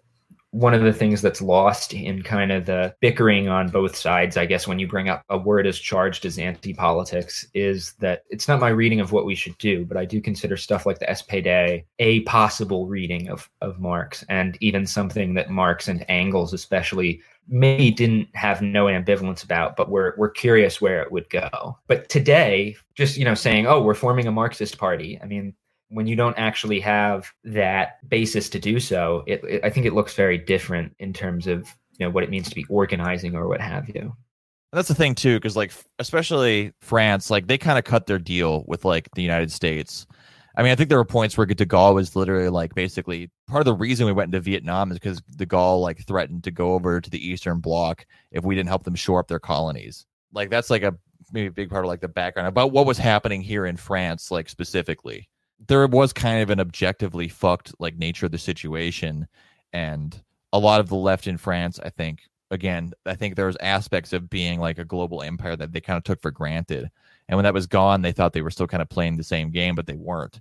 one of the things that's lost in kind of the bickering on both sides, I guess, when you bring up a word as charged as anti politics, is that it's not my reading of what we should do, but I do consider stuff like the SPD a possible reading of, of Marx and even something that Marx and Engels, especially, maybe didn't have no ambivalence about, but we're, we're curious where it would go. But today, just, you know, saying, oh, we're forming a Marxist party, I mean, when you don't actually have that basis to do so, it, it, I think it looks very different in terms of you know what it means to be organizing or what have you. That's the thing too, because like especially France, like they kind of cut their deal with like the United States. I mean, I think there were points where De Gaulle was literally like basically part of the reason we went into Vietnam is because De Gaulle like threatened to go over to the Eastern Bloc if we didn't help them shore up their colonies. Like that's like a maybe a big part of like the background about what was happening here in France, like specifically. There was kind of an objectively fucked like nature of the situation, and a lot of the left in France, I think, again, I think there was aspects of being like a global empire that they kind of took for granted. And when that was gone, they thought they were still kind of playing the same game, but they weren't.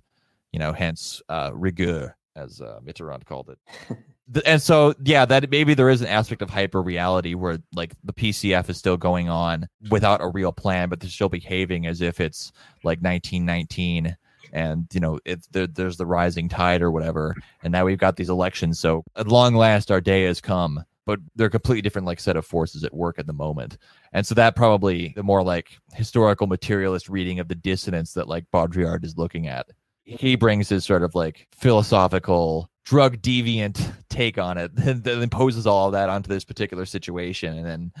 You know, hence uh, rigueur, as uh, Mitterrand called it. and so, yeah, that maybe there is an aspect of hyper reality where like the PCF is still going on without a real plan, but they're still behaving as if it's like 1919 and you know it's there, there's the rising tide or whatever and now we've got these elections so at long last our day has come but they're a completely different like set of forces at work at the moment. And so that probably the more like historical materialist reading of the dissonance that like Baudrillard is looking at. He brings his sort of like philosophical drug deviant take on it and then imposes all that onto this particular situation and then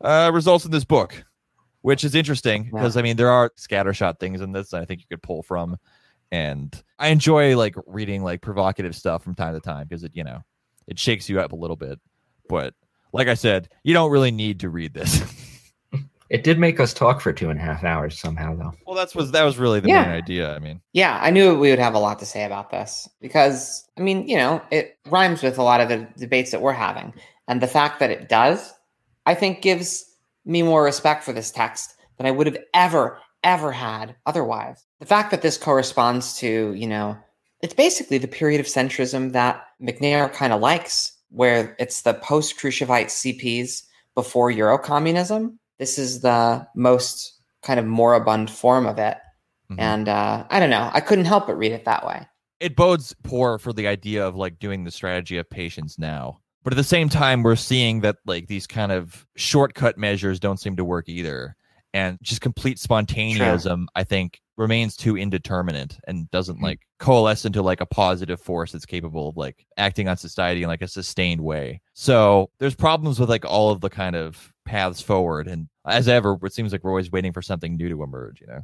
uh, results in this book, which is interesting because yeah. I mean there are scattershot things in this I think you could pull from. And I enjoy like reading like provocative stuff from time to time because it, you know, it shakes you up a little bit. But like I said, you don't really need to read this. It did make us talk for two and a half hours somehow, though. Well, that's was that was really the yeah. main idea. I mean, yeah, I knew we would have a lot to say about this because, I mean, you know, it rhymes with a lot of the debates that we're having, and the fact that it does, I think, gives me more respect for this text than I would have ever, ever had otherwise. The fact that this corresponds to, you know, it's basically the period of centrism that Macnair kind of likes where it's the post Khrushchevite CPs before Eurocommunism. This is the most kind of moribund form of it. Mm-hmm. And uh, I don't know. I couldn't help but read it that way. It bodes poor for the idea of like doing the strategy of patience now. But at the same time, we're seeing that like these kind of shortcut measures don't seem to work either. And just complete spontaneism, I think, remains too indeterminate and doesn't mm-hmm. like coalesce into like a positive force that's capable of like acting on society in like a sustained way. So there's problems with like all of the kind of paths forward. And as ever, it seems like we're always waiting for something new to emerge, you know?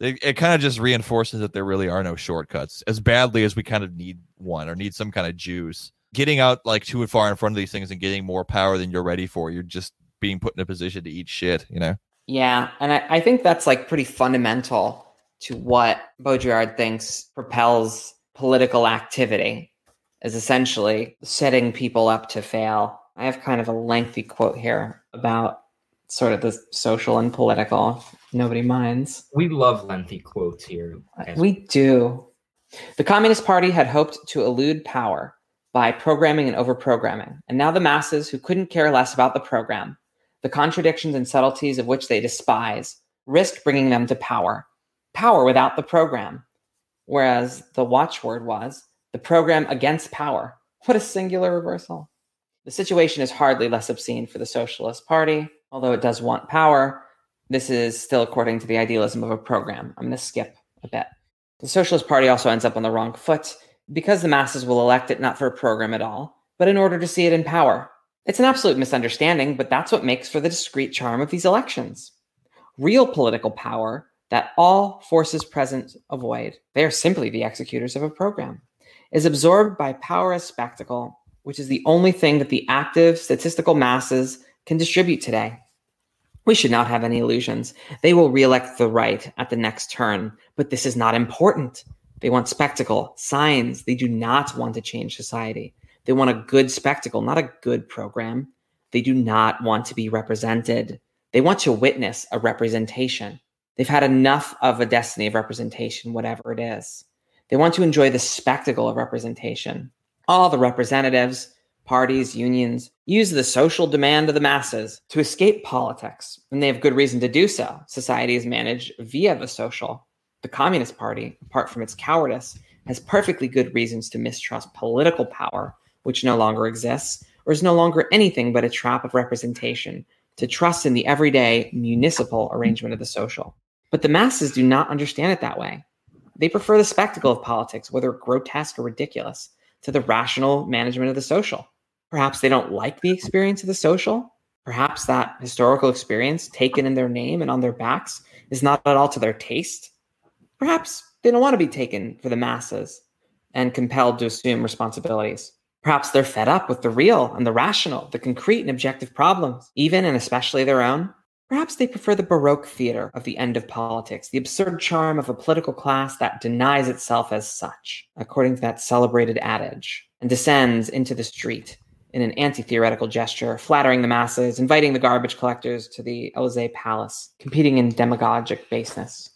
It, it kind of just reinforces that there really are no shortcuts as badly as we kind of need one or need some kind of juice. Getting out like too far in front of these things and getting more power than you're ready for, you're just being put in a position to eat shit, you know? Yeah. And I, I think that's like pretty fundamental to what Baudrillard thinks propels political activity is essentially setting people up to fail. I have kind of a lengthy quote here about sort of the social and political. Nobody minds. We love lengthy quotes here. Uh, we do. The Communist Party had hoped to elude power by programming and overprogramming, and now the masses who couldn't care less about the program, the contradictions and subtleties of which they despise, risk bringing them to power power without the program. Whereas the watchword was the program against power. What a singular reversal. The situation is hardly less obscene for the Socialist Party, although it does want power. This is still according to the idealism of a program. I'm going to skip a bit. The Socialist Party also ends up on the wrong foot because the masses will elect it not for a program at all, but in order to see it in power. It's an absolute misunderstanding, but that's what makes for the discreet charm of these elections. Real political power that all forces present avoid, they are simply the executors of a program, is absorbed by power as spectacle, which is the only thing that the active statistical masses can distribute today. We should not have any illusions. They will re-elect the right at the next turn, but this is not important. They want spectacle, signs. They do not want to change society. They want a good spectacle, not a good program. They do not want to be represented. They want to witness a representation. They've had enough of a destiny of representation, whatever it is. They want to enjoy the spectacle of representation. All the representatives, parties, unions use the social demand of the masses to escape politics, and they have good reason to do so. Society is managed via the social. The Communist Party, apart from its cowardice, has perfectly good reasons to mistrust political power, which no longer exists, or is no longer anything but a trap of representation, to trust in the everyday municipal arrangement of the social. But the masses do not understand it that way. They prefer the spectacle of politics, whether grotesque or ridiculous, to the rational management of the social. Perhaps they don't like the experience of the social. Perhaps that historical experience taken in their name and on their backs is not at all to their taste. Perhaps they don't want to be taken for the masses and compelled to assume responsibilities. Perhaps they're fed up with the real and the rational, the concrete and objective problems, even and especially their own. Perhaps they prefer the Baroque theater of the end of politics, the absurd charm of a political class that denies itself as such, according to that celebrated adage, and descends into the street in an anti theoretical gesture, flattering the masses, inviting the garbage collectors to the Elysee Palace, competing in demagogic baseness.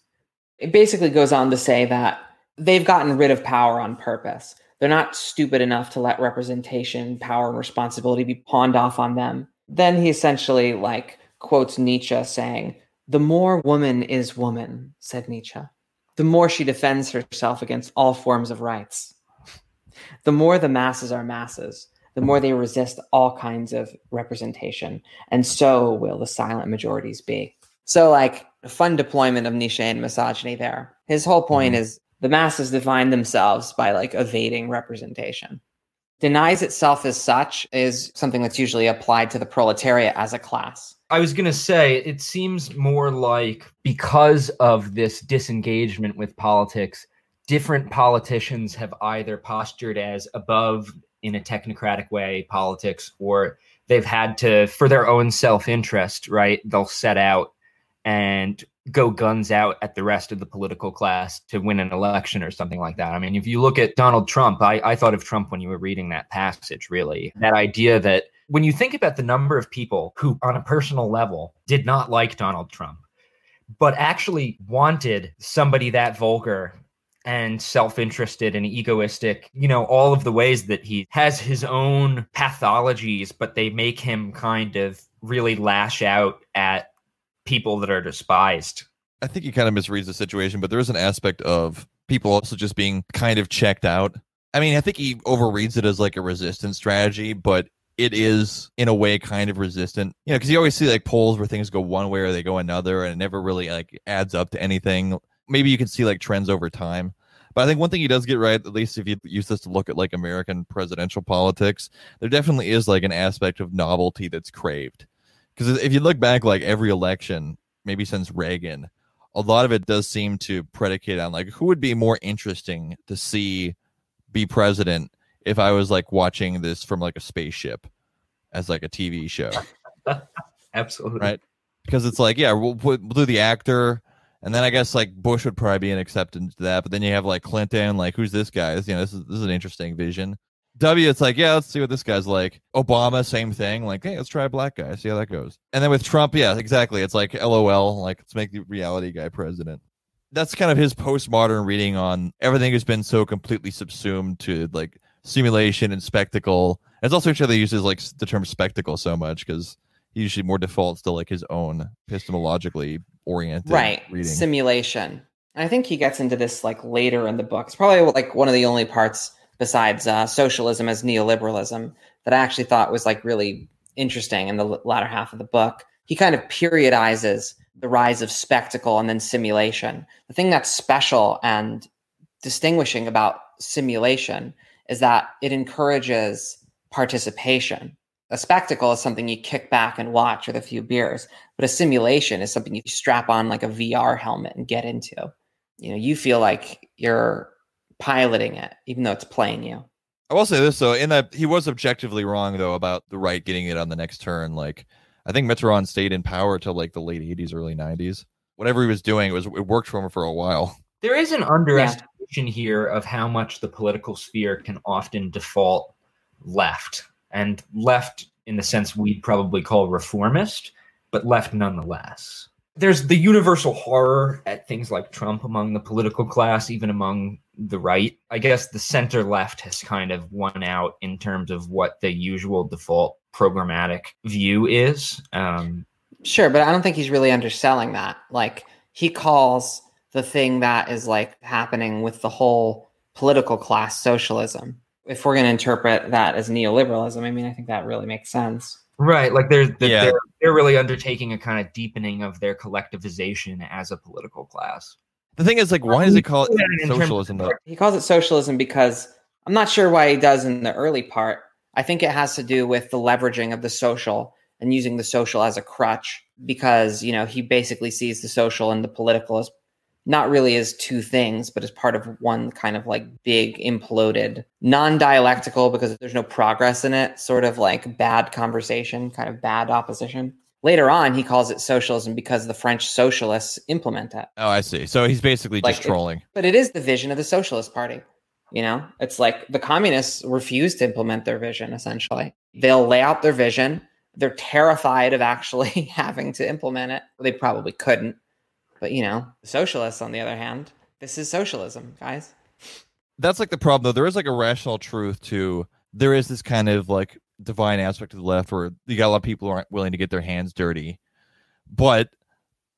It basically goes on to say that they've gotten rid of power on purpose. They're not stupid enough to let representation, power, and responsibility be pawned off on them. Then he essentially like quotes Nietzsche saying, "The more woman is woman," said Nietzsche, "the more she defends herself against all forms of rights. The more the masses are masses, the more they resist all kinds of representation, and so will the silent majorities be." So, like, fun deployment of Nietzsche and misogyny there. His whole point mm-hmm. is the masses define themselves by like evading representation. Denies itself as such is something that's usually applied to the proletariat as a class. I was going to say, it seems more like because of this disengagement with politics, different politicians have either postured as above in a technocratic way politics or they've had to for their own self-interest right they'll set out and go guns out at the rest of the political class to win an election or something like that. I mean, if you look at Donald Trump, I, I thought of Trump when you were reading that passage, really. That idea that when you think about the number of people who, on a personal level, did not like Donald Trump, but actually wanted somebody that vulgar and self-interested and egoistic you know all of the ways that he has his own pathologies but they make him kind of really lash out at people that are despised. I think he kind of misreads the situation, but there is an aspect of people also just being kind of checked out. I mean, I think he overreads it as like a resistance strategy, but it is in a way kind of resistant. You know, because you always see like polls where things go one way or they go another, and it never really like adds up to anything. Maybe you can see like trends over time. But I think one thing he does get right, at least if you use this to look at like American presidential politics, there definitely is like an aspect of novelty that's craved because if you look back like every election maybe since reagan a lot of it does seem to predicate on like who would be more interesting to see be president if i was like watching this from like a spaceship as like a tv show absolutely right because it's like yeah we'll, we'll do the actor and then I guess like Bush would probably be an acceptance to that, but then you have like Clinton, like who's this guy? This, you know, this is this is an interesting vision. W, it's like, yeah, let's see what this guy's like. Obama, same thing. Like, hey, let's try a black guy, see how that goes. And then with Trump, yeah, exactly. It's like, lol, like, let's make the reality guy president. That's kind of his postmodern reading on everything has been so completely subsumed to like simulation and spectacle. And it's also interesting that he uses like the term spectacle so much because he usually more defaults to like his own epistemologically oriented right reading. simulation. I think he gets into this like later in the book. It's probably like one of the only parts besides uh, socialism as neoliberalism that I actually thought was like really interesting in the latter half of the book. He kind of periodizes the rise of spectacle and then simulation. The thing that's special and distinguishing about simulation is that it encourages participation. A spectacle is something you kick back and watch with a few beers, but a simulation is something you strap on like a VR helmet and get into. You know, you feel like you're piloting it, even though it's playing you. I will say this though, in that he was objectively wrong though about the right getting it on the next turn. Like I think Mitterrand stayed in power till like the late eighties, early nineties. Whatever he was doing, it was it worked for him for a while. There is an underestimation yeah. here of how much the political sphere can often default left. And left in the sense we'd probably call reformist, but left nonetheless there's the universal horror at things like Trump among the political class, even among the right. I guess the center left has kind of won out in terms of what the usual default programmatic view is. Um, sure, but I don't think he's really underselling that. Like he calls the thing that is like happening with the whole political class socialism. If we're going to interpret that as neoliberalism, I mean, I think that really makes sense. Right, like they're they're, yeah. they're, they're really undertaking a kind of deepening of their collectivization as a political class. The thing is, like, why does he call it in socialism? Though? He calls it socialism because I'm not sure why he does in the early part. I think it has to do with the leveraging of the social and using the social as a crutch because, you know, he basically sees the social and the political as not really as two things, but as part of one kind of like big imploded, non dialectical because there's no progress in it, sort of like bad conversation, kind of bad opposition. Later on, he calls it socialism because the French socialists implement it. Oh, I see. So he's basically Like, just it- trolling. But it is the vision of the Socialist Party. You know, it's like the communists refuse to implement their vision, essentially. They'll lay out their vision. They're terrified of actually having to implement it. They probably couldn't. But, you know, socialists, on the other hand, this is socialism, guys. That's like the problem, though. There is like a rational truth to there is this kind of like divine aspect of the left where you got a lot of people who aren't willing to get their hands dirty. But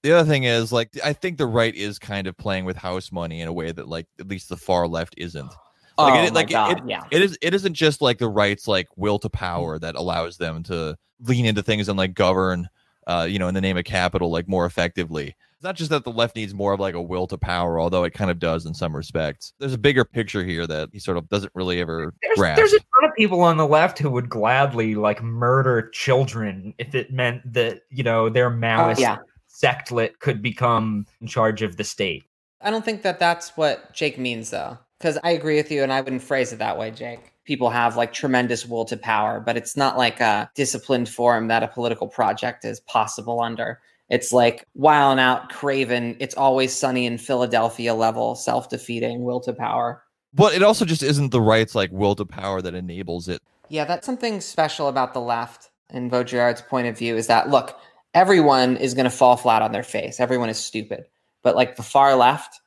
the other thing is, like, I think the right is kind of playing with house money in a way that, like, at least the far left isn't. Like, oh, it- my like, it- God, yeah. it is it isn't just like the right's like will to power that allows them to lean into things and like govern uh you know in the name of capital like more effectively not just that the left needs more of like a will to power although it kind of does in some respects there's a bigger picture here that he sort of doesn't really ever There's, grasp there's a ton of people on the left who would gladly like murder children if it meant that you know their Oh, yeah. sectlet could become in charge of the state. I don't think that that's what Jake means, though. Because I agree with you, and I wouldn't phrase it that way, Jake. People have like tremendous will to power, but it's not like a disciplined form that a political project is possible under. It's like wild and out, craven, it's always sunny in Philadelphia level, self defeating will to power. but it also just isn't the right's like will to power that enables it Yeah, that's something special about the left in Baudrillard's point of view is that look, everyone is going to fall flat on their face. Everyone is stupid. But like the far left,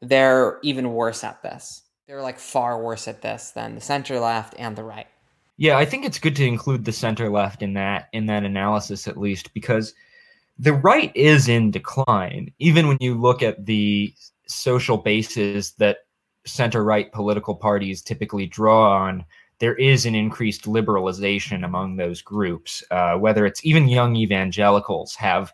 they're even worse at this. They're like far worse at this than the center left and the right. Yeah, I think it's good to include the center left in that in that analysis at least because the right is in decline. Even when you look at the social bases that center right political parties typically draw on, there is an increased liberalization among those groups. Uh, whether it's even young evangelicals have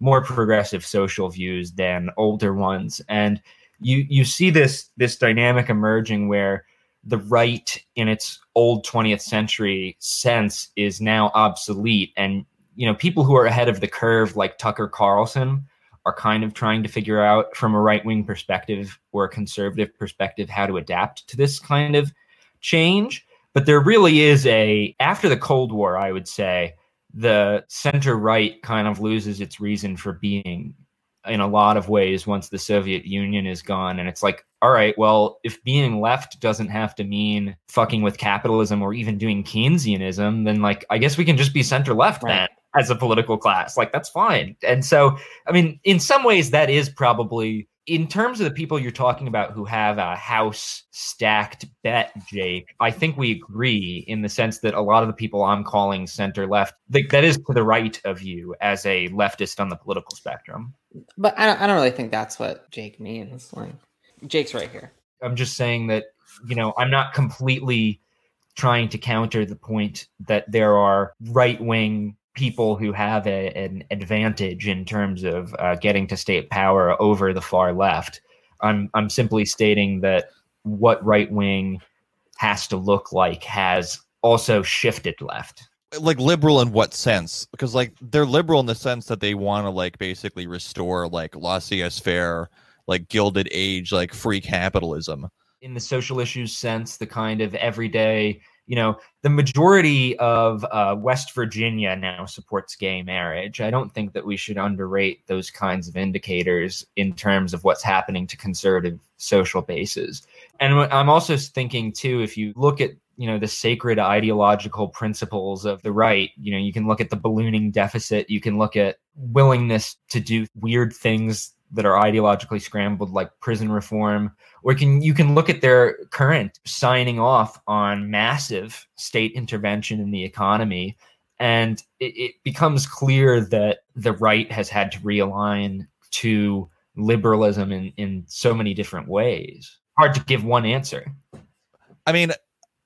more progressive social views than older ones, and you you see this this dynamic emerging where the right in its old 20th century sense is now obsolete and you know people who are ahead of the curve like tucker carlson are kind of trying to figure out from a right-wing perspective or a conservative perspective how to adapt to this kind of change but there really is a after the cold war i would say the center right kind of loses its reason for being in a lot of ways once the Soviet Union is gone. And it's like, all right, well, if being left doesn't have to mean fucking with capitalism or even doing Keynesianism, then like, I guess we can just be center left Right. then as a political class. Like, that's fine. And so, I mean, in some ways, that is probably. In terms of the people you're talking about who have a house stacked bet, Jake, I think we agree in the sense that a lot of the people I'm calling center left, th- that is to the right of you as a leftist on the political spectrum. But I don't, I don't really think that's what Jake means. Like, Jake's right here. I'm just saying that you know I'm not completely trying to counter the point that there are right wing people who have a, an advantage in terms of uh, getting to state power over the far left. I'm I'm simply stating that what right wing has to look like has also shifted left. like liberal in what sense because like they're liberal in the sense that they want to like basically restore like laissez-faire like gilded age like free capitalism in the social issues sense, the kind of everyday, you know, the majority of uh, West Virginia now supports gay marriage. I don't think that we should underrate those kinds of indicators in terms of what's happening to conservative social bases. And I'm also thinking too, if you look at you know the sacred ideological principles of the right you know you can look at the ballooning deficit you can look at willingness to do weird things that are ideologically scrambled like prison reform or can you can look at their current signing off on massive state intervention in the economy and it, it becomes clear that the right has had to realign to liberalism in, in so many different ways. Hard to give one answer. I mean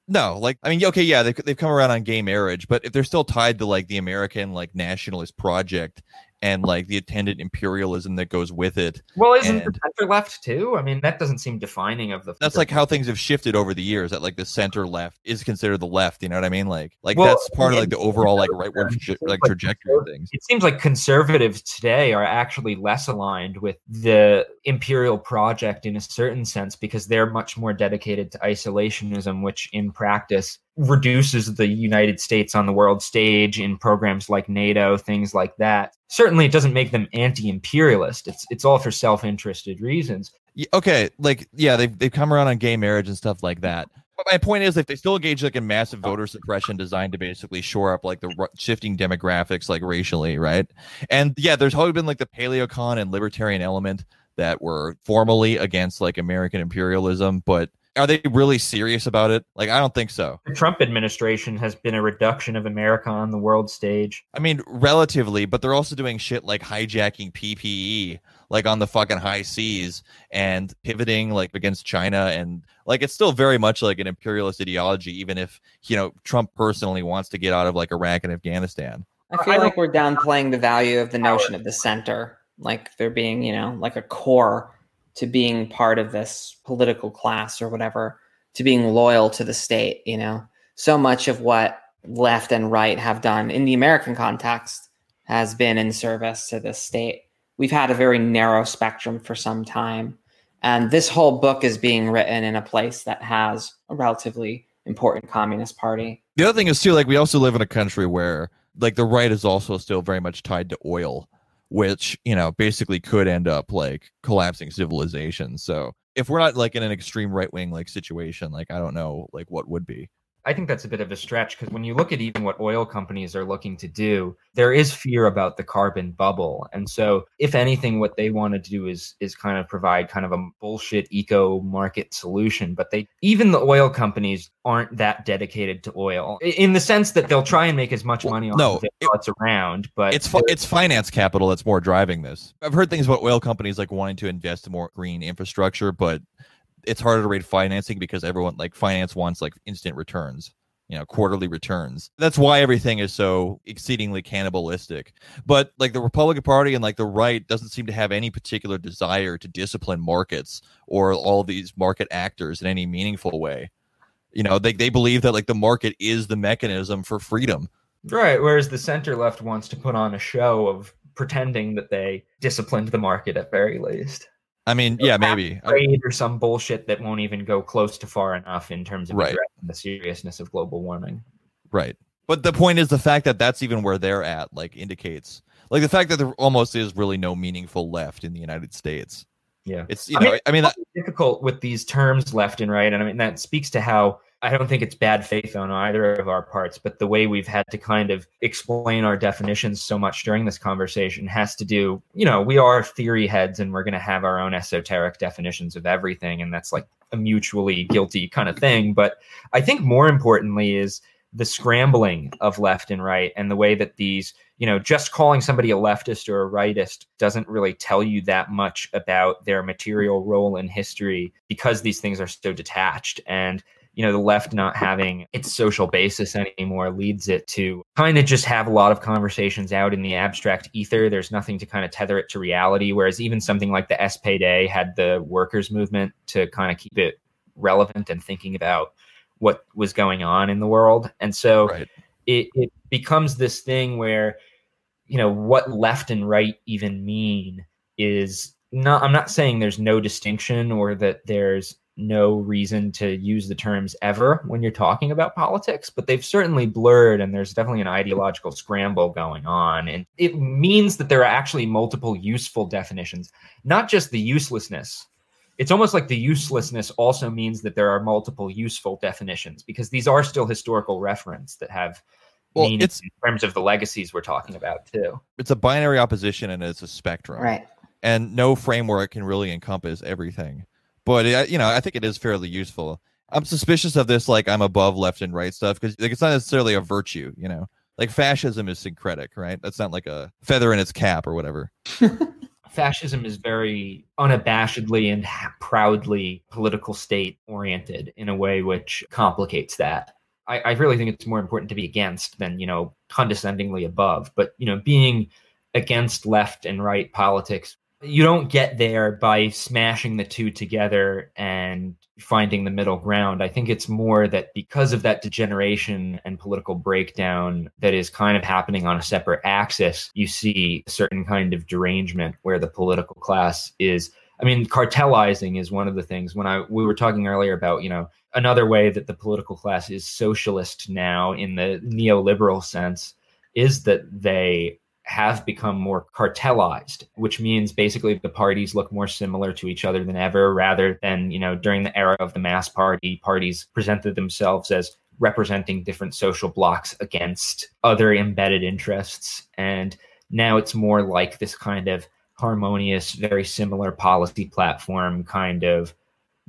no like i mean okay yeah they, they've come around on gay marriage but if they're still tied to like the american like nationalist project and like the attendant imperialism that goes with it. Well, isn't And- the center left too? I mean, that doesn't seem defining of the. That's like how things have shifted over the years. That like the center left is considered the left. You know what I mean? Like like Well, that's part of like the overall like rightward yeah, traje- it's like like trajectory of things. It seems like conservatives today are actually less aligned with the imperial project in a certain sense because they're much more dedicated to isolationism, which in practice reduces the United States on the world stage in programs like NATO, things like that. Certainly, it doesn't make them anti-imperialist. It's it's all for self-interested reasons. Okay, like yeah, they've they've come around on gay marriage and stuff like that. But my point is, if they still engage like in massive voter suppression designed to basically shore up like the ru- shifting demographics, like racially, right? And yeah, there's always been like the paleocon and libertarian element that were formally against like American imperialism, but are they really serious about it? Like, I don't think so. The Trump administration has been a reduction of America on the world stage. I mean, relatively, but they're also doing shit like hijacking PPE, like on the fucking high seas, and pivoting like against China, and like it's still very much like an imperialist ideology, even if you know Trump personally wants to get out of like Iraq and Afghanistan. I I feel like we're downplaying the value of the notion of the center, like there being, you know, like a core to being part of this political class or whatever, to being loyal to the state, you know. So much of what left and right have done in the American context has been in service to this state. We've had a very narrow spectrum for some time. And this whole book is being written in a place that has a relatively important communist party. The other thing is too, like we also live in a country where like the right is also still very much tied to oil, which you know basically could end up like collapsing civilization. So if we're not like in an extreme right wing like situation, like I don't know like what would be. I think that's a bit of a stretch because when you look at even what oil companies are looking to do, there is fear about the carbon bubble. And so, if anything, what they want to do is is kind of provide kind of a bullshit eco market solution. But they even the oil companies aren't that dedicated to oil in the sense that they'll try and make as much money on no, it it- while it's around. But it's it's finance capital that's more driving this. I've heard things about oil companies like wanting to invest in more green infrastructure, but it's harder to rate financing because everyone like finance wants like instant returns, you know, quarterly returns. That's why everything is so exceedingly cannibalistic. But like the Republican Party and like the right doesn't seem to have any particular desire to discipline markets or all these market actors in any meaningful way. You know, they, they believe that like the market is the mechanism for freedom. Right. Whereas the center left wants to put on a show of pretending that they disciplined the market at very least. I mean, yeah, maybe. I- Trade or some bullshit that won't even go close to far enough in terms of Right. addressing the seriousness of global warming. Right. But the point is the fact that that's even where they're at, like, indicates, like, the fact that there almost is really no meaningful left in the United States. Yeah. It's, you I know, mean- I mean, that, difficult with these terms left and right. And I mean, that speaks to how I don't think it's bad faith on either of our parts, but the way we've had to kind of explain our definitions so much during this conversation has to do, you know, we are theory heads and we're going to have our own esoteric definitions of everything. And that's like a mutually guilty kind of thing. But I think more importantly is the scrambling of left and right and the way that these you know just calling somebody a leftist or a rightist doesn't really tell you that much about their material role in history because these things are so detached and you know the left not having its social basis anymore leads it to kind of just have a lot of conversations out in the abstract ether there's nothing to kind of tether it to reality whereas even something like the spd had the workers movement to kind of keep it relevant and thinking about what was going on in the world and so right. it, it becomes this thing where you know what left and right even mean is not i'm not saying there's no distinction or that there's no reason to use the terms ever when you're talking about politics but they've certainly blurred and there's definitely an ideological scramble going on and it means that there are actually multiple useful definitions not just the uselessness it's almost like the uselessness also means that there are multiple useful definitions because these are still historical reference that have Well, meaning it's- in terms of the legacies we're talking about too. It's a binary opposition and it's a spectrum. Right. And no framework can really encompass everything. But, it, you know, I think it is fairly useful. I'm suspicious of this, like, I'm above left and right stuff because like, it's not necessarily a virtue, you know? Like, fascism is syncretic, right? That's not like a feather in its cap or whatever. Fascism is very unabashedly and proudly political state oriented in a way which complicates that. I, I really think it's more important to be against than you know condescendingly above. But you know, being against left and right politics. You don't get there by smashing the two together and finding the middle ground. I think it's more that because of that degeneration and political breakdown that is kind of happening on a separate axis, you see a certain kind of derangement where the political class is I mean, cartelizing is one of the things when I we were talking earlier about, you know, another way that the political class is socialist now in the neoliberal sense is that they have become more cartelized, which means basically the parties look more similar to each other than ever, rather than, you know, during the era of the mass party, parties presented themselves as representing different social blocks against other embedded interests. And now it's more like this kind of harmonious, very similar policy platform kind of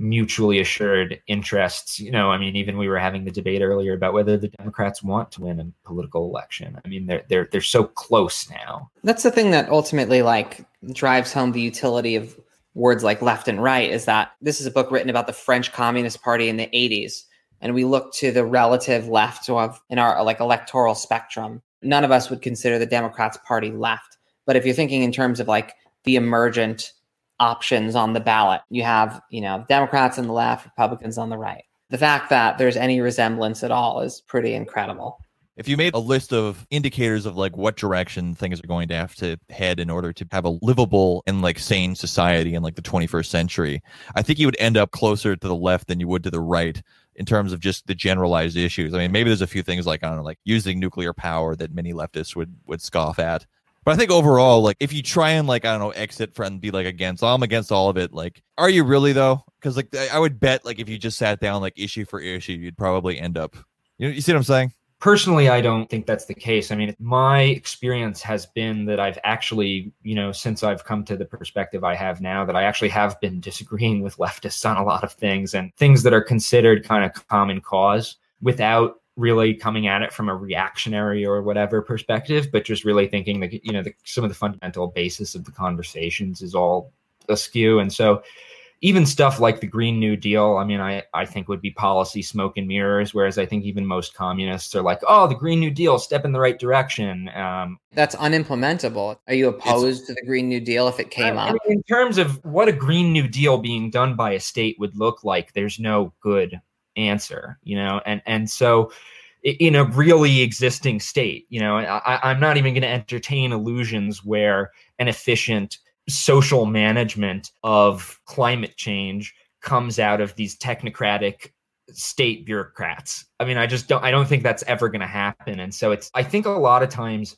mutually assured interests. You know, I mean, even we were having the debate earlier about whether the Democrats want to win a political election. I mean, they're they're they're so close now. That's the thing that ultimately like drives home the utility of words like left and right is that this is a book written about the French Communist Party in the 80s and we look to the relative left of in our like electoral spectrum. None of us would consider the Democrats party left. But if you're thinking in terms of like the emergent options on the ballot. You have, you know, Democrats on the left, Republicans on the right. The fact that there's any resemblance at all is pretty incredible. If you made a list of indicators of like what direction things are going to have to head in order to have a livable and like sane society in like the 21st century, I think you would end up closer to the left than you would to the right in terms of just the generalized issues. I mean, maybe there's a few things like I don't know, like using nuclear power that many leftists would would scoff at. But I think overall, like if you try and like I don't know exit friend be like against, I'm against all of it. Like, are you really though? Because like I would bet like if you just sat down like issue for issue, you'd probably end up. You know, you see what I'm saying? Personally, I don't think that's the case. I mean, my experience has been that I've actually, you know, since I've come to the perspective I have now, that I actually have been disagreeing with leftists on a lot of things and things that are considered kind of common cause without really coming at it from a reactionary or whatever perspective, but just really thinking that you know the, some of the fundamental basis of the conversations is all askew. And so, even stuff like the Green New Deal, I mean, I I think would be policy smoke and mirrors. Whereas I think even most communists are like, oh, the Green New Deal, step in the right direction. Um, That's unimplementable. Are you opposed to the Green New Deal if it came I up? mean, in terms of what a Green New Deal being done by a state would look like, there's no good answer you know and and so in a really existing state you know I, i'm not even going to entertain illusions where an efficient social management of climate change comes out of these technocratic state bureaucrats. I mean i just don't i don't think that's ever going to happen and so it's i think a lot of times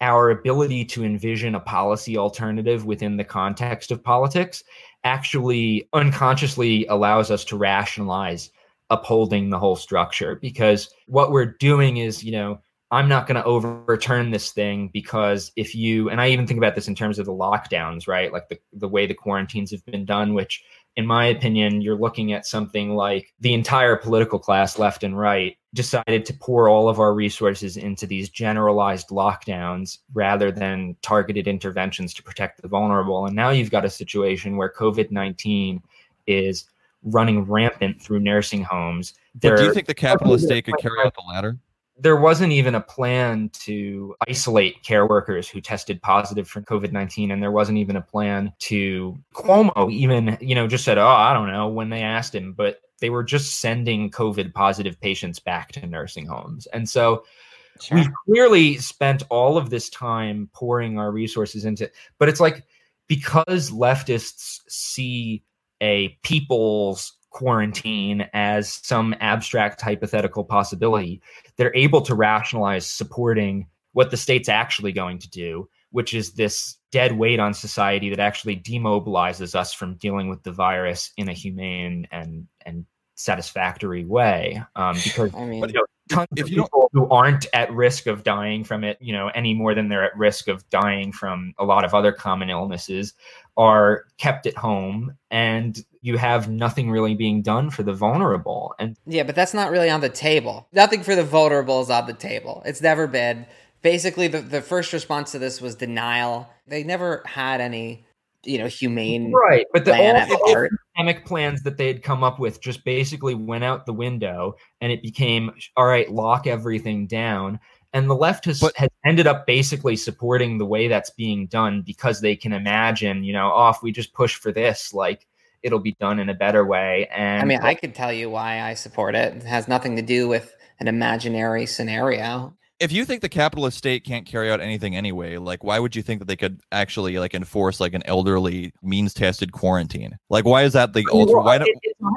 our ability to envision a policy alternative within the context of politics actually unconsciously allows us to rationalize upholding the whole structure because what we're doing is, you know, I'm not going to overturn this thing because if you, and I even think about this in terms of the lockdowns, right? Like the, the way the quarantines have been done, which in my opinion, you're looking at something like the entire political class, left and right, decided to pour all of our resources into these generalized lockdowns rather than targeted interventions to protect the vulnerable. And now you've got a situation where COVID 19 is running rampant through nursing homes. But do you think the capitalist state could carry out the latter? There wasn't even a plan to isolate care workers who tested positive for COVID 19. And there wasn't even a plan to Cuomo, even, you know, just said, oh, I don't know when they asked him, but they were just sending COVID positive patients back to nursing homes. And so sure. we've clearly spent all of this time pouring our resources into, but it's like because leftists see a people's quarantine as some abstract hypothetical possibility, they're able to rationalize supporting what the state's actually going to do, which is this dead weight on society that actually demobilizes us from dealing with the virus in a humane and and satisfactory way. Um, because I mean, you know, tons if of people who aren't at risk of dying from it, you know, any more than they're at risk of dying from a lot of other common illnesses, are kept at home and you have nothing really being done for the vulnerable. And yeah but that's not really on the table. Nothing for the vulnerable is on the table. It's never been. Basically the, the first response to this was denial. They never had any you know humane right but the all pandemic plans that they had come up with just basically went out the window and it became all right lock everything down And the left has, But- has ended up basically supporting the way that's being done because they can imagine, you know, oh, if we just push for this, like it'll be done in a better way. And I mean, I could tell you why I support it. It has nothing to do with an imaginary scenario. If you think the capitalist state can't carry out anything anyway, like why would you think that they could actually like enforce like an elderly means tested quarantine? Like why is that the ultra? Well, Why not?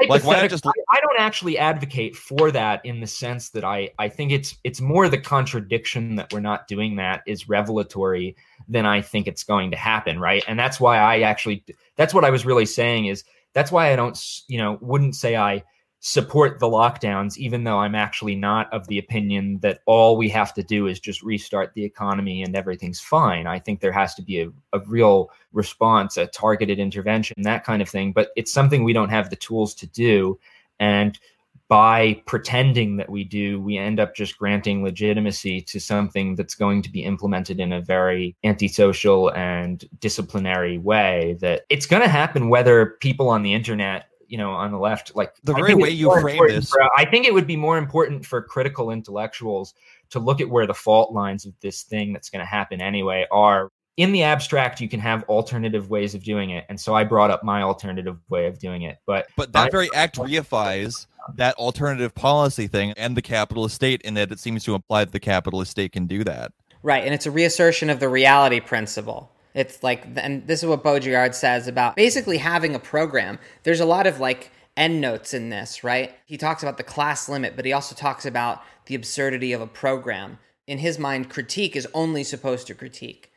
Like why not just- I, I don't actually advocate for that in the sense that I, I think it's it's more the contradiction that we're not doing that is revelatory than I think it's going to happen, right? And that's why I actually that's what I was really saying is that's why I don't you know wouldn't say I support the lockdowns even though I'm actually not of the opinion that all we have to do is just restart the economy and everything's fine. I think there has to be a, a real response, a targeted intervention, that kind of thing. But it's something we don't have the tools to do. And by pretending that we do, we end up just granting legitimacy to something that's going to be implemented in a very antisocial and disciplinary way. That it's going to happen whether people on the internet, you know, on the left, like The I very way you frame important this- for- I think it would be more important for critical intellectuals to look at where the fault lines of this thing that's going to happen anyway are. In the abstract, you can have alternative ways of doing it. And so I brought up my alternative way of doing it. But But that I- very act reifies that alternative policy thing and the capitalist state in that it seems to imply that the capitalist state can do that. Right, and it's a reassertion of the reality principle. It's like, and this is what Baudrillard says about basically having a program. There's a lot of like endnotes in this, right? He talks about the class limit, but he also talks about the absurdity of a program. In his mind, critique is only supposed to critique.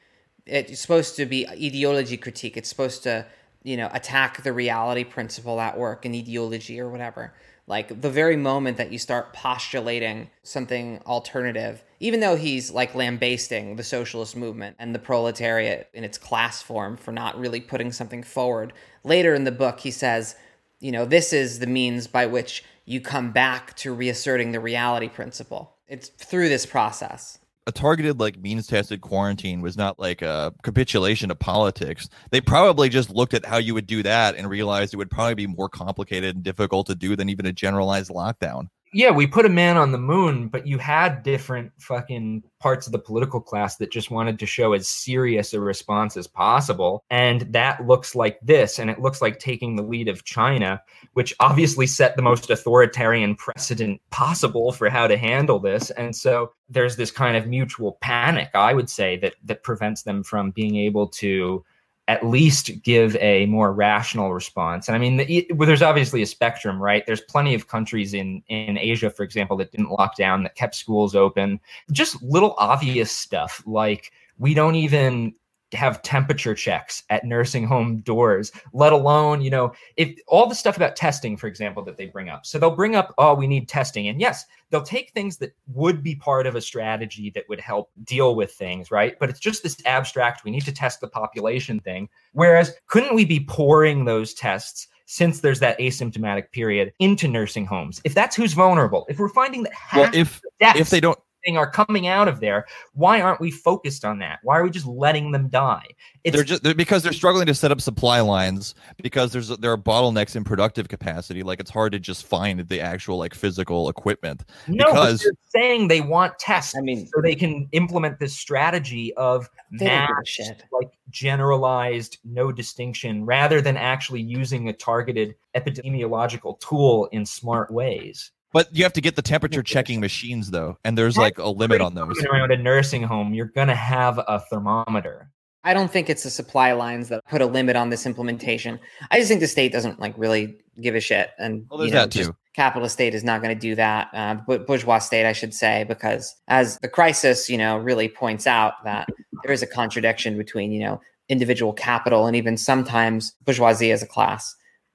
It's supposed to be ideology critique. It's supposed to, you know, attack the reality principle at work in ideology or whatever. Like the very moment that you start postulating something alternative, even though he's like lambasting the socialist movement and the proletariat in its class form for not really putting something forward, later in the book he says, you know, this is the means by which you come back to reasserting the reality principle. It's through this process. a targeted like means tested quarantine was not like a capitulation of politics. They probably just looked at how you would do that and realized it would probably be more complicated and difficult to do than even a generalized lockdown. Yeah, we put a man on the moon, but you had different fucking parts of the political class that just wanted to show as serious a response as possible. And that looks like this. And it looks like taking the lead of China, which obviously set the most authoritarian precedent possible for how to handle this. And so there's this kind of mutual panic, I would say, that that prevents them from being able to at least give a more rational response. And I mean, the, well, there's obviously a spectrum, right? There's plenty of countries in in Asia, for example, that didn't lock down, that kept schools open. Just little obvious stuff like we don't even have temperature checks at nursing home doors, let alone, you know, if all the stuff about testing, for example, that they bring up. So they'll bring up, oh, we need testing. And yes, they'll take things that would be part of a strategy that would help deal with things, right? But it's just this abstract, we need to test the population thing. Whereas, couldn't we be pouring those tests? Since there's that asymptomatic period into nursing homes, if that's who's vulnerable, if we're finding that Well, if if they don't thing are coming out of there, why aren't we focused on that? Why are we just letting them die? It's they're just they're, because they're struggling to set up supply lines because there's there are bottlenecks in productive capacity. Like it's hard to just find the actual like physical equipment. no, because- but they're saying they want tests I mean- so they can implement this strategy of They don't give a mass, like generalized, no distinction, rather than actually using a targeted epidemiological tool in smart ways. But you have to get the temperature checking machines though, and there's like a limit on those. Coming around a nursing home, you're gonna have a thermometer. I don't think it's the supply lines that put a limit on this implementation. I just think the state doesn't like really give a shit, and Well, there's you know, that too. capitalist state is not going to do that. Uh, but bourgeois state, I should say, because as the crisis, you know, really points out that there is a contradiction between you know individual capital and even sometimes bourgeoisie as a class,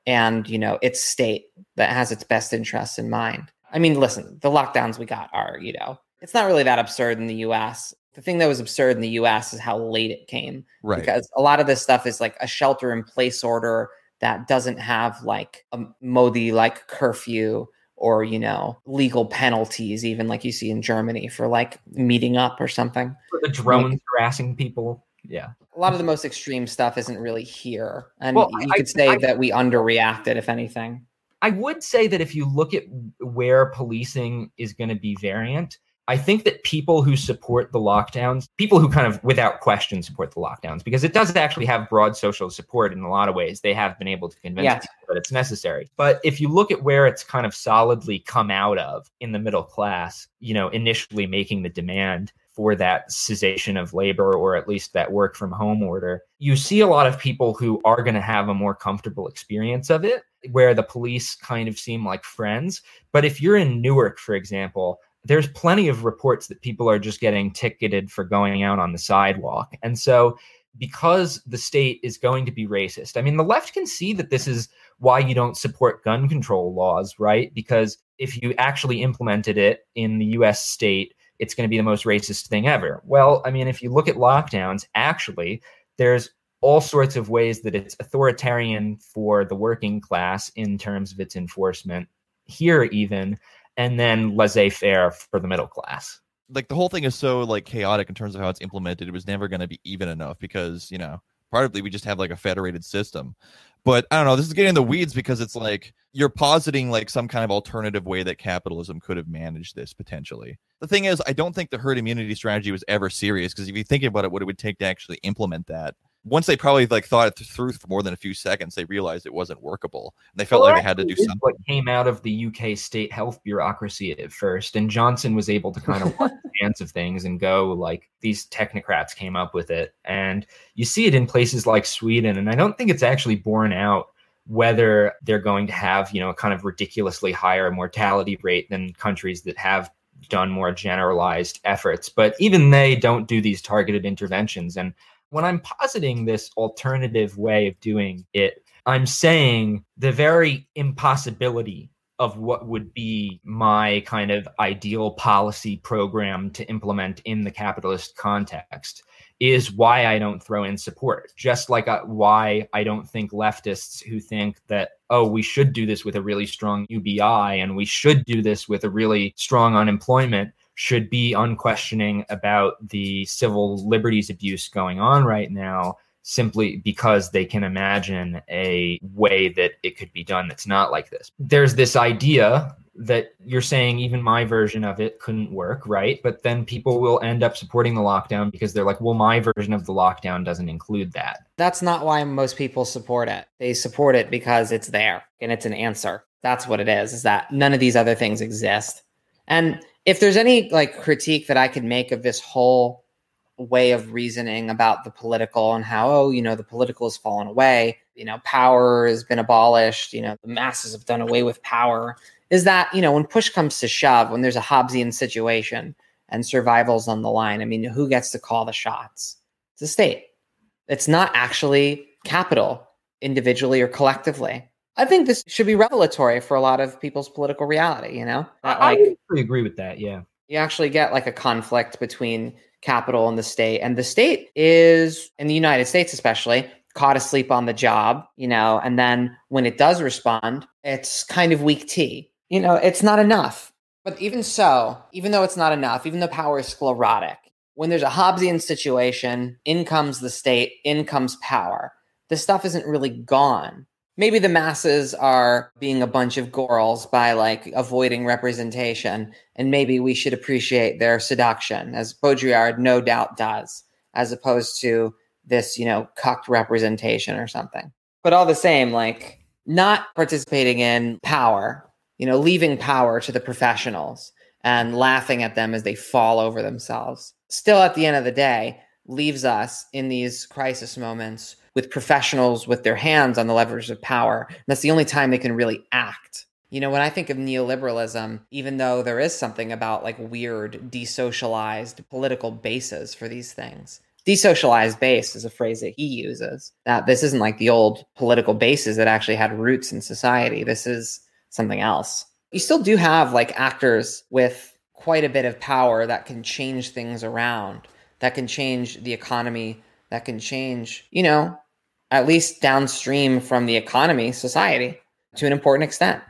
and you know its state that has its best interests in mind. I mean, listen, the lockdowns we got are you know it's not really that absurd in the U.S. The thing that was absurd in the U.S. is how late it came Right. because a lot of this stuff is like a shelter in place order that doesn't have like a Modi like curfew or you know legal penalties even like you see in Germany for like meeting up or something. For the drones harassing people. Yeah. A lot of the most extreme stuff isn't really here, and Well, you I- could say I- that we underreacted, if anything. I would say that if you look at where policing is going to be variant, I think that people who support the lockdowns, people who kind of without question support the lockdowns, because it does actually have broad social support in a lot of ways. They have been able to convince Yeah. people that it's necessary. But if you look at where it's kind of solidly come out of in the middle class, you know, initially making the demand for that cessation of labor or at least that work from home order, you see a lot of people who are going to have a more comfortable experience of it, where the police kind of seem like friends. But if you're in Newark, for example, there's plenty of reports that people are just getting ticketed for going out on the sidewalk. And so, because the state is going to be racist, I mean, the left can see that this is why you don't support gun control laws, right? Because if you actually implemented it in the US state, it's going to be the most racist thing ever. Well, I mean, if you look at lockdowns, actually, there's all sorts of ways that it's authoritarian for the working class in terms of its enforcement here, even, and then laissez faire for the middle class. like the whole thing is so like chaotic in terms of how it's implemented. It was never going to be even enough because you know partly we just have like a federated system. But I don't know. This is getting in the weeds because it's like you're positing like some kind of alternative way that capitalism could have managed this potentially. The thing is, I don't think the herd immunity strategy was ever serious because if you think about it, what it would take to actually implement that. Once they probably like thought it through for more than a few seconds, they realized it wasn't workable, and they felt Well, like they had to do something. What came out of the UK state health bureaucracy at first, and Johnson was able to kind of wash his hands of things and go like these technocrats came up with it, and you see it in places like Sweden, and I don't think it's actually borne out whether they're going to have you know a kind of ridiculously higher mortality rate than countries that have done more generalized efforts but even they don't do these targeted interventions and when i'm positing this alternative way of doing it i'm saying the very impossibility of what would be my kind of ideal policy program to implement in the capitalist context is why I don't throw in support. Just like uh, why I don't think leftists who think that, oh, we should do this with a really strong UBI and we should do this with a really strong unemployment should be unquestioning about the civil liberties abuse going on right now simply because they can imagine a way that it could be done that's not like this. There's this idea that you're saying even my version of it couldn't work, right? But then people will end up supporting the lockdown because they're like, well, my version of the lockdown doesn't include that. That's not why most people support it. They support it because it's there and it's an answer. That's what it is, is that none of these other things exist. And if there's any like critique that I could make of this whole way of reasoning about the political and how, oh, you know, the political has fallen away, you know, power has been abolished, you know, the masses have done away with power, is that, you know, when push comes to shove, when there's a Hobbesian situation and survival's on the line, I mean, who gets to call the shots? It's the state. It's not actually capital individually or collectively. I think this should be revelatory for a lot of people's political reality, you know? That, I like, actually agree with that. Yeah. you actually get like a conflict between capital and the state. And the state is, in the United States especially, caught asleep on the job, you know, and then when it does respond, it's kind of weak tea. You know, it's not enough. But even so, even though it's not enough, even though power is sclerotic, when there's a Hobbesian situation, in comes the state, in comes power. This stuff isn't really gone. Maybe the masses are being a bunch of girls by like avoiding representation, and maybe we should appreciate their seduction, as Baudrillard no doubt does, as opposed to this, you know, cucked representation or something. But all the same, like not participating in power, you know, leaving power to the professionals and laughing at them as they fall over themselves. Still, at the end of the day, leaves us in these crisis moments with professionals with their hands on the levers of power. And that's the only time they can really act. You know, when I think of neoliberalism, even though there is something about like weird, desocialized political bases for these things, desocialized base is a phrase that he uses. That this isn't like the old political bases that actually had roots in society. This is something else. You still do have like actors with quite a bit of power that can change things around, that can change the economy, that can change, you know, at least downstream from the economy, society to an important extent.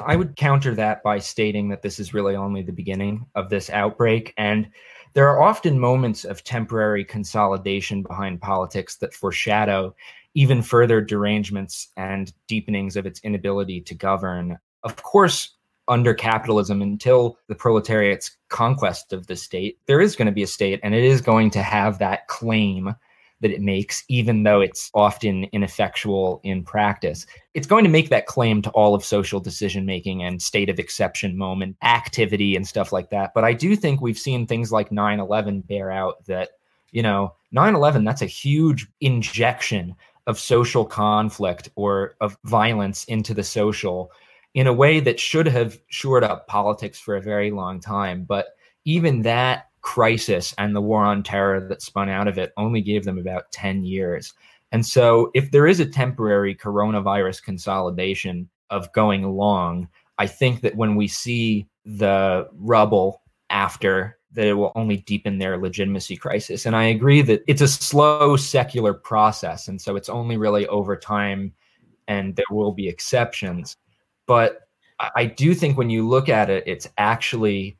I would counter that by stating that this is really only the beginning of this outbreak. And there are often moments of temporary consolidation behind politics that foreshadow even further derangements and deepenings of its inability to govern. Of course, under capitalism until the proletariat's conquest of the state, there is going to be a state and it is going to have that claim that it makes, even though it's often ineffectual in practice. It's going to make that claim to all of social decision making and state of exception moment activity and stuff like that. But I do think we've seen things like 9 11 bear out that, you know, 9 11, that's a huge injection of social conflict or of violence into the social in a way that should have shored up politics for a very long time. But even that crisis and the war on terror that spun out of it only gave them about 10 years. And so, if there is a temporary coronavirus consolidation of going long, I think that when we see the rubble after, that it will only deepen their legitimacy crisis. And I agree that it's a slow secular process. And so, it's only really over time, and there will be exceptions. But I do think when you look at it, it's actually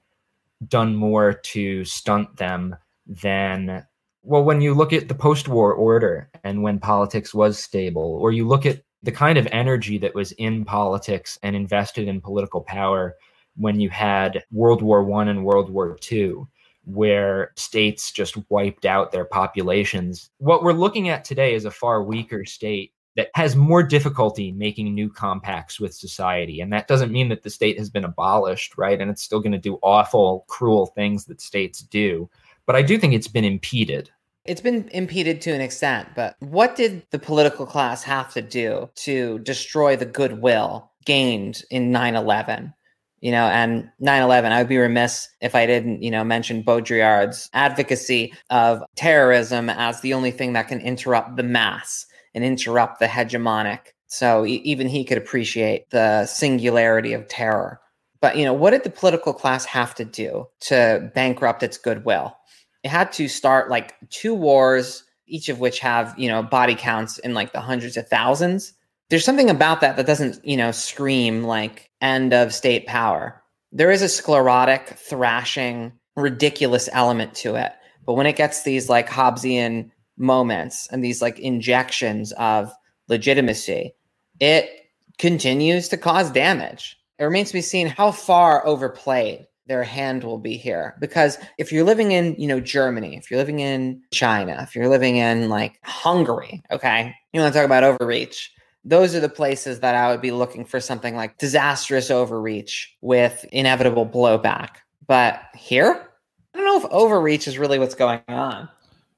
done more to stunt them than well when you look at the post-war order and when politics was stable or you look at the kind of energy that was in politics and invested in political power when you had world war one and world war two where states just wiped out their populations. What we're looking at today is a far weaker state that has more difficulty making new compacts with society. And that doesn't mean that the state has been abolished, right? And it's still going to do awful, cruel things that states do. But I do think it's been impeded. It's been impeded to an extent, but what did the political class have to do to destroy the goodwill gained in 9 11? You know, and 9 11, I would be remiss if I didn't, you know, mention Baudrillard's advocacy of terrorism as the only thing that can interrupt the mass and interrupt the hegemonic. So even he could appreciate the singularity of terror. But you know, what did the political class have to do to bankrupt its goodwill? It had to start like two wars, each of which have you know body counts in like the hundreds of thousands. There's something about that that doesn't you know scream like end of state power. There is a sclerotic, thrashing, ridiculous element to it. But when it gets these like Hobbesian moments and these like injections of legitimacy, it continues to cause damage. It remains to be seen how far overplayed their hand will be here because if you're living in you know germany if you're living in china if you're living in like hungary okay you want to talk about overreach those are the places that i would be looking for something like disastrous overreach with inevitable blowback but here i don't know if overreach is really what's going on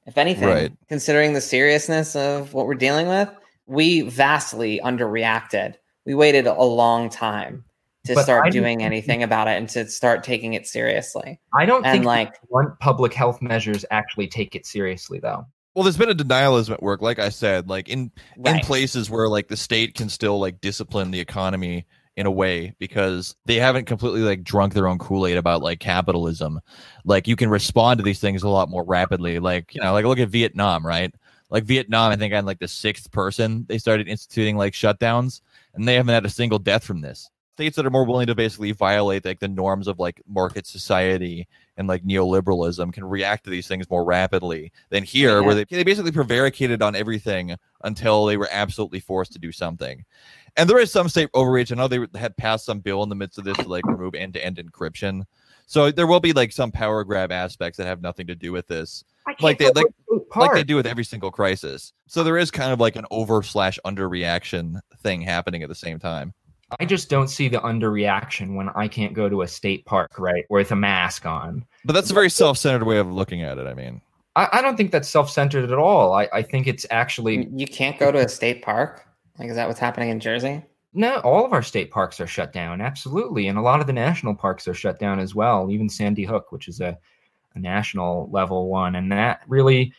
if anything, right. considering the seriousness of what we're dealing with, we vastly underreacted. We waited a long time to but start doing anything about it and to start taking it seriously. I don't and think like one public health measures actually take it seriously though. Well, there's been a denialism at work, like I said, like in right. in places where like the state can still like discipline the economy in a way because they haven't completely like drunk their own Kool-Aid about like capitalism. Like you can respond to these things a lot more rapidly. Like, you know, like look at Vietnam, right? Like Vietnam, I think I'm like the sixth person they started instituting like shutdowns and they haven't had a single death from this. States that are more willing to basically violate like the norms of like market society and like neoliberalism can react to these things more rapidly than here, yeah. where they, they basically prevaricated on everything until they were absolutely forced to do something. And there is some state overreach. I know they had passed some bill in the midst of this to like remove end to end encryption. So there will be like some power grab aspects that have nothing to do with this. Like they like, like they do with every single crisis. So there is kind of like an over slash underreaction thing happening at the same time. I just don't see the underreaction when I can't go to a state park, right, with a mask on. But that's a very self centered way of looking at it. I mean, I, I don't think that's self centered at all. I, I think it's actually. You can't go to a state park? Like, is that what's happening in Jersey? No, all of our state parks are shut down. Absolutely. And a lot of the national parks are shut down as well, even Sandy Hook, which is a, a national level one. And that really,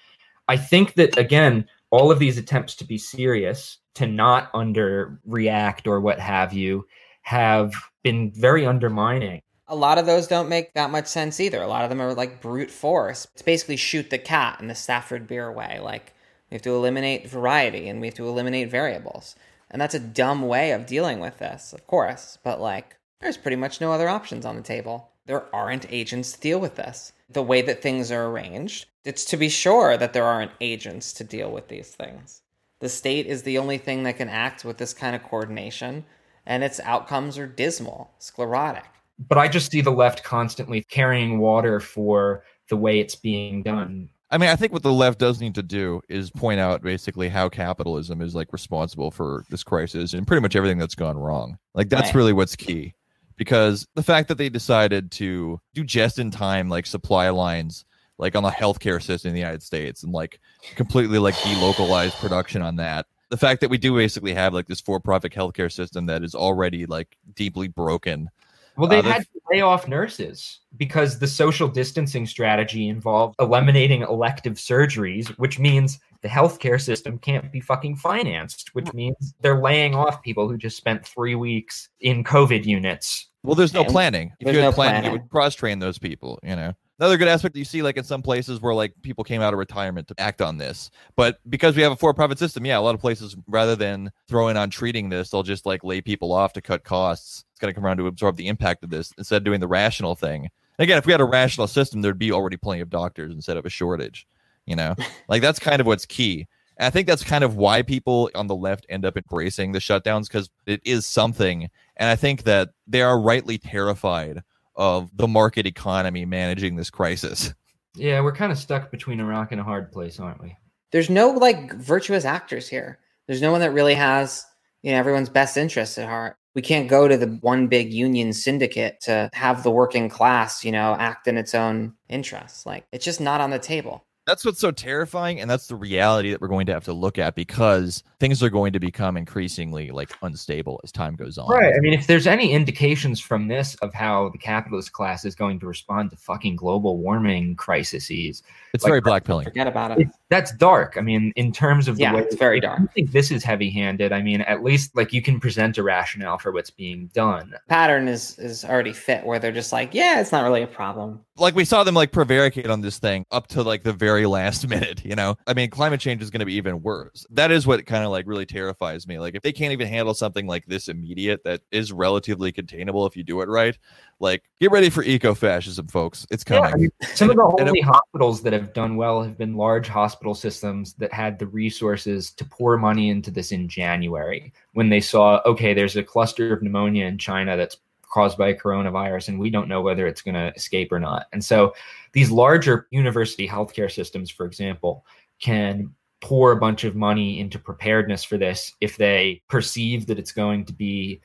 I think that, again, all of these attempts to be serious, to not underreact or what have you, have been very undermining. A lot of those don't make that much sense either. A lot of them are like brute force. It's basically shoot the cat in the Stafford Beer way. Like, we have to eliminate variety and we have to eliminate variables. And that's a dumb way of dealing with this, of course, but like there's pretty much no other options on the table. There aren't agents to deal with this. The way that things are arranged, it's to be sure that there aren't agents to deal with these things. The state is the only thing that can act with this kind of coordination and its outcomes are dismal, sclerotic. But I just see the left constantly carrying water for the way it's being done. I mean, I think what the left does need to do is point out basically how capitalism is like responsible for this crisis and pretty much everything that's gone wrong. Like that's Right. really what's key. Because the fact that they decided to do just in time like supply lines like on the healthcare system in the United States and like completely like delocalize production on that. The fact that we do basically have like this for-profit healthcare system that is already like deeply broken. Well, they've Uh, had to lay off nurses because the social distancing strategy involved eliminating elective surgeries, which means the healthcare system can't be fucking financed, which means they're laying off people who just spent three weeks in COVID units. Well, there's no planning. If there's you had no planning, planning. it would cross train those people, you know. Another good aspect that you see like in some places where like people came out of retirement to act on this. But because we have a for-profit system, yeah, a lot of places rather than throwing on treating this, they'll just like lay people off to cut costs. It's going to come around to absorb the impact of this instead of doing the rational thing. Again, if we had a rational system, there'd be already plenty of doctors instead of a shortage, you know. like that's kind of what's key. And I think that's kind of why people on the left end up embracing the shutdowns because it is something. And I think that they are rightly terrified of the market economy managing this crisis. Yeah, we're kind of stuck between a rock and a hard place, aren't we? There's no like virtuous actors here. There's no one that really has, you know, everyone's best interests at heart. We can't go to the one big union syndicate to have the working class, you know, act in its own interests. Like it's just not on the table. That's what's so terrifying, and that's the reality that we're going to have to look at because things are going to become increasingly like unstable as time goes on. Right. I mean, if there's any indications from this of how the capitalist class is going to respond to fucking global warming crises, It's Like- very blackpilling. Forget about it. that's dark. I mean, in terms of the Yeah, way it's very dark. don't think this is heavy-handed. I mean, at least like you can present a rationale for what's being done. Pattern is is already fit where they're just like, yeah, it's not really a problem. Like we saw them like prevaricate on this thing up to like the very last minute, you know? I mean, climate change is going to be even worse. That is what kind of like really terrifies me. Like if they can't even handle something like this immediate that is relatively containable if you do it right, like get ready for eco-fascism, folks. It's Yeah, coming. I mean, some of the And it- only hospitals that have done well have been large hospital systems that had the resources to pour money into this in January when they saw, okay, there's a cluster of pneumonia in China that's caused by coronavirus, and we don't know whether it's going to escape or not. And so these larger university healthcare systems, for example, can pour a bunch of money into preparedness for this if they perceive that it's going to be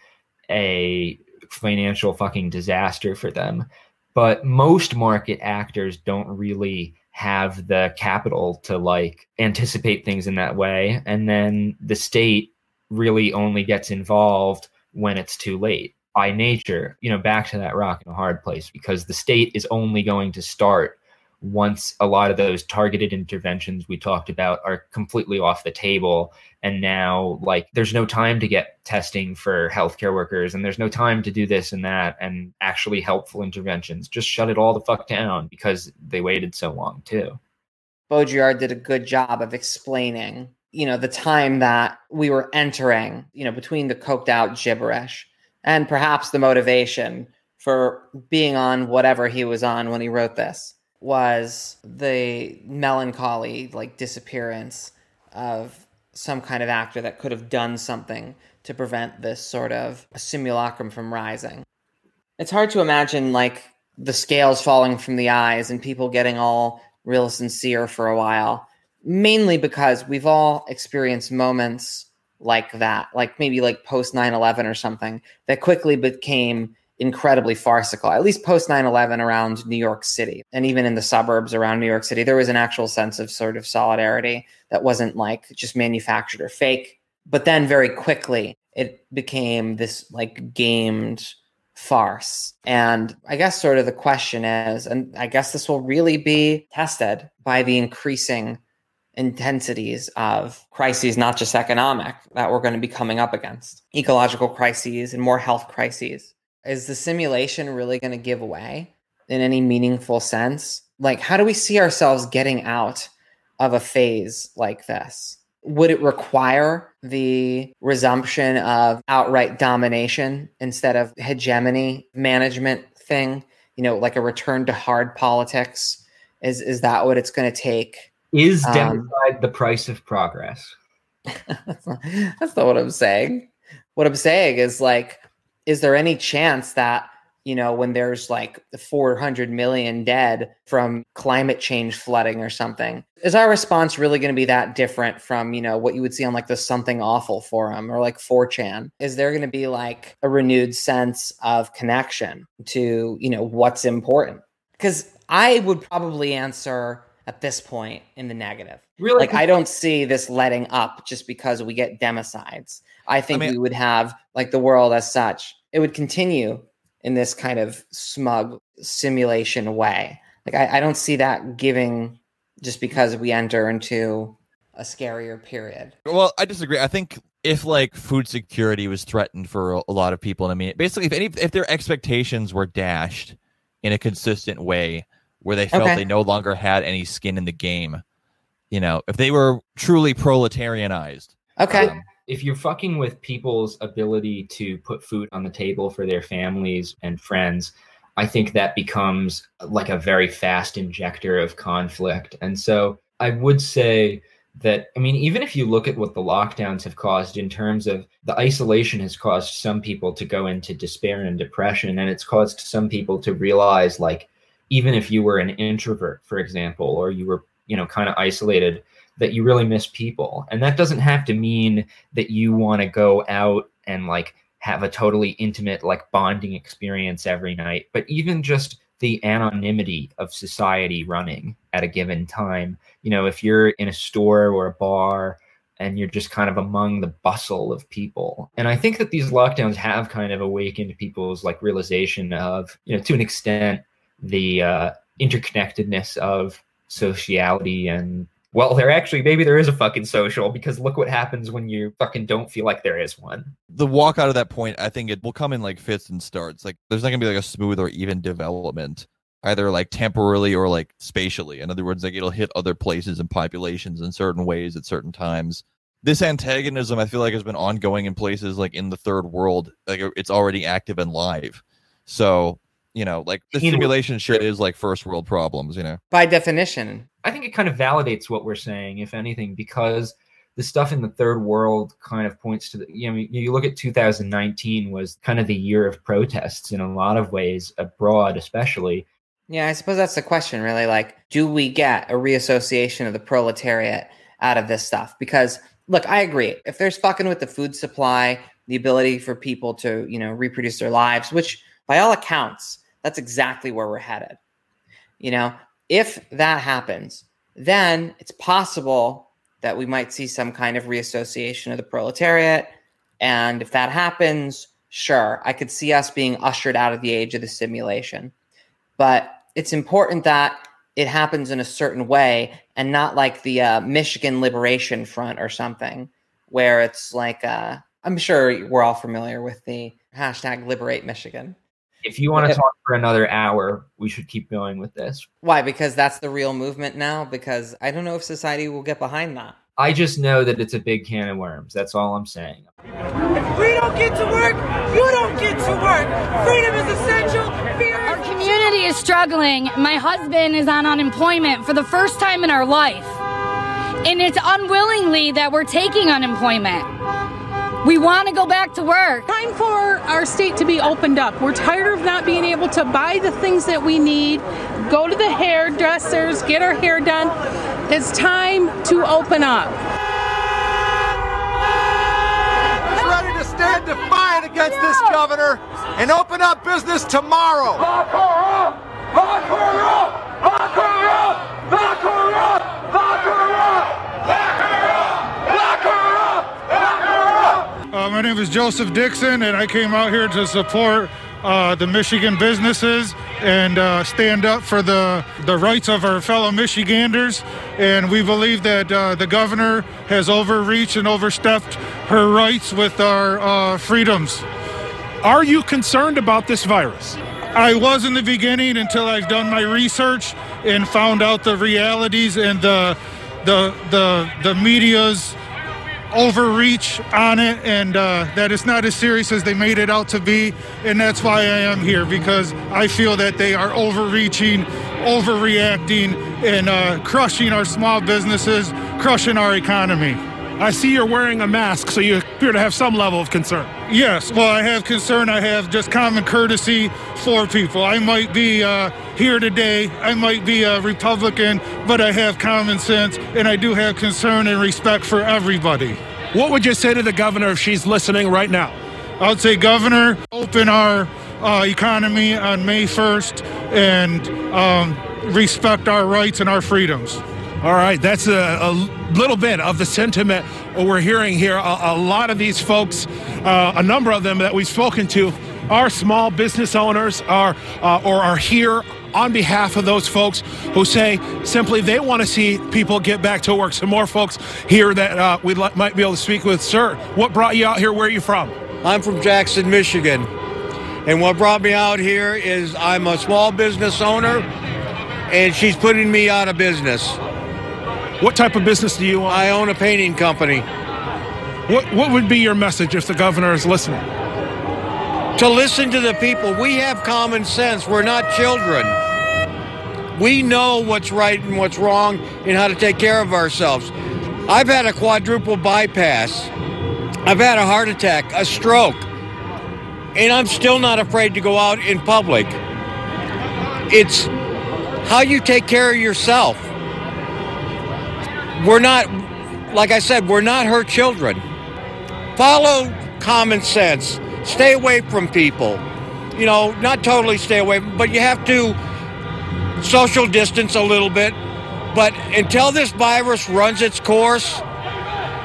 a financial fucking disaster for them. But most market actors don't really have the capital to like anticipate things in that way. And then the state really only gets involved when it's too late by nature you know back to that rock and a hard place because the state is only going to start once a lot of those targeted interventions we talked about are completely off the table. And now like there's no time to get testing for healthcare workers and there's no time to do this and that and actually helpful interventions. Just shut it all the fuck down because they waited so long too. Baudrillard did a good job of explaining, you know, the time that we were entering, you know, between the coked out gibberish and perhaps the motivation for being on whatever he was on when he wrote this was the melancholy like disappearance of some kind of actor that could have done something to prevent this sort of simulacrum from rising. It's hard to imagine like the scales falling from the eyes and people getting all real sincere for a while, mainly because we've all experienced moments like that, like maybe like post 9 11 or something, that quickly became incredibly farcical. At least post 9 11 around New York City and even in the suburbs around New York City, there was an actual sense of sort of solidarity that wasn't like just manufactured or fake. But then very quickly, it became this like gamed farce. And I guess sort of the question is, and I guess this will really be tested by the increasing intensities of crises, not just economic, that we're going to be coming up against, ecological crises and more health crises. Is the simulation really going to give away in any meaningful sense? Like, how do we see ourselves getting out of a phase like this? Would it require the resumption of outright domination instead of hegemony management thing? You know, like a return to hard politics? Is is that what it's going to take? Is Um, the price of progress that's, not, that's not what I'm saying. what I'm saying is like, is there any chance that you know, when there's like 400 million dead from climate change flooding or something. Is our response really going to be that different from, you know, what you would see on like the Something Awful forum or like 4chan? Is there going to be like a renewed sense of connection to, you know, what's important? Because I would probably answer at this point in the negative. Really? Like, I don't see this letting up just because we get democides. I think I mean, we would have like the world as such. It would continue in this kind of smug simulation way. Like I, I don't see that giving just because we enter into a scarier period. Well, I disagree. I think if like food security was threatened for a, lot of people, I mean, basically, if any, if their expectations were dashed in a consistent way, where they felt okay. they no longer had any skin in the game, you know, if they were truly proletarianized, okay, um, if you're fucking with people's ability to put food on the table for their families and friends, I think that becomes like a very fast injector of conflict. And so I would say that, I mean, even if you look at what the lockdowns have caused in terms of the isolation has caused some people to go into despair and depression, and it's caused some people to realize, like, even if you were an introvert, for example, or you were, you know, kind of isolated, that you really miss people. And that doesn't have to mean that you want to go out and like have a totally intimate, like bonding experience every night, but even just the anonymity of society running at a given time. You know, if you're in a store or a bar and you're just kind of among the bustle of people. And I think that these lockdowns have kind of awakened people's like realization of, you know, to an extent, the uh, interconnectedness of sociality and well, there actually maybe there is a fucking social because look what happens when you fucking don't feel like there is one. The walk out of that point, I think it will come in like fits and starts. Like there's not gonna be like a smooth or even development, either like temporarily or like spatially. In other words, like it'll hit other places and populations in certain ways at certain times. This antagonism, I feel like, has been ongoing in places like in the third world. Like it's already active and live. So you know, like the simulation shit is like first world problems, you know. By definition. I think it kind of validates what we're saying, if anything, because the stuff in the third world kind of points to the you know you look at 2019 was kind of the year of protests in a lot of ways abroad especially yeah i suppose that's the question really like do we get a reassociation of the proletariat out of this stuff because look i agree if there's fucking with the food supply the ability for people to you know reproduce their lives which by all accounts that's exactly where we're headed. You know, if that happens, then it's possible that we might see some kind of reassociation of the proletariat. And if that happens, sure, I could see us being ushered out of the age of the simulation. But it's important that it happens in a certain way and not like the uh, Michigan Liberation Front or something, where it's like, uh, I'm sure we're all familiar with the hashtag Liberate Michigan. If you want to talk for another hour, we should keep going with this. Why? Because that's the real movement now? Because I don't know if society will get behind that. I just know that it's a big can of worms. That's all I'm saying. If we don't get to work, you don't get to work. Freedom is essential. Fear our community is struggling. My husband is on unemployment for the first time in our life. And it's unwillingly that we're taking unemployment. We want to go back to work. Time for our state to be opened up. We're tired of not being able to buy the things that we need, go to the hairdressers, get our hair done. It's time to open up. Ready to stand defiant against this governor and open up business tomorrow. Lock her up! Lock her up! Lock her up! Lock her up! Lock her up! Lock her up! Lock her up! Lock her up! Uh, my name is Joseph Dixon, and I came out here to support uh, the Michigan businesses and uh, stand up for the, the rights of our fellow Michiganders. And we believe that uh, the governor has overreached and overstepped her rights with our uh, freedoms. Are you concerned about this virus? I was in the beginning until I've done my research and found out the realities and the the the the media's overreach on it and uh, that it's not as serious as they made it out to be. And that's why I am here because I feel that they are overreaching, overreacting, and uh, crushing our small businesses, crushing our economy. I see you're wearing a mask, so you appear to have some level of concern. Yes, well, I have concern. I have just common courtesy for people. I might be uh, here today, I might be a Republican, but I have common sense and I do have concern and respect for everybody. What would you say to the governor if she's listening right now? I would say, Governor, open our uh, economy on May 1st and um, respect our rights and our freedoms. All right, that's a, a, little bit of the sentiment we're hearing here. A, a lot of these folks, uh, a number of them that we've spoken to, are small business owners, are uh, or are here on behalf of those folks who say simply they want to see people get back to work. Some more folks here that uh, we might be able to speak with. Sir, what brought you out here? Where are you from? I'm from Jackson, Michigan. And what brought me out here is I'm a small business owner, and she's putting me out of business. What type of business do you own? I own a painting company. What What would be your message if the governor is listening? To listen to the people. We have common sense. We're not children. We know what's right and what's wrong and how to take care of ourselves. I've had a quadruple bypass. I've had a heart attack, a stroke, and I'm still not afraid to go out in public. It's how you take care of yourself we're not, like I said, we're not her children. Follow common sense. Stay away from people. You know, not totally stay away, but you have to social distance a little bit. But until this virus runs its course,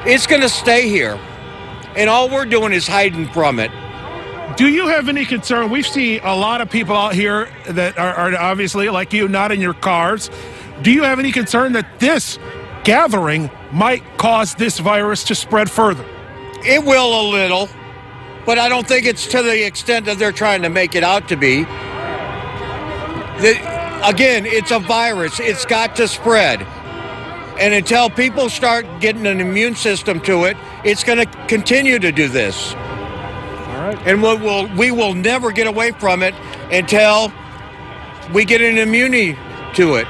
it's going to stay here. And all we're doing is hiding from it. Do you have any concern? We see a lot of people out here that are, are obviously, like you, not in your cars. Do you have any concern that this gathering might cause this virus to spread further. It will a little, but I don't think it's to the extent that they're trying to make it out to be. The, again, it's a virus, it's got to spread. And until people start getting an immune system to it, it's going to continue to do this. All right. And we will, we will never get away from it until we get an immunity to it.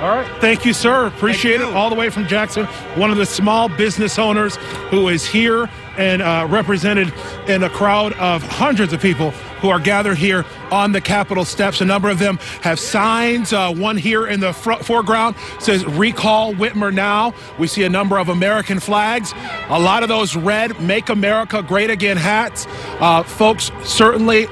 All right. Thank you, sir. Appreciate it. All the way from Jackson, one of the small business owners who is here and uh, represented in a crowd of hundreds of people who are gathered here on the Capitol steps. A number of them have signs. Uh, one here in the front foreground says "Recall Whitmer Now." We see a number of American flags. A lot of those red "Make America Great Again" hats. Uh, folks certainly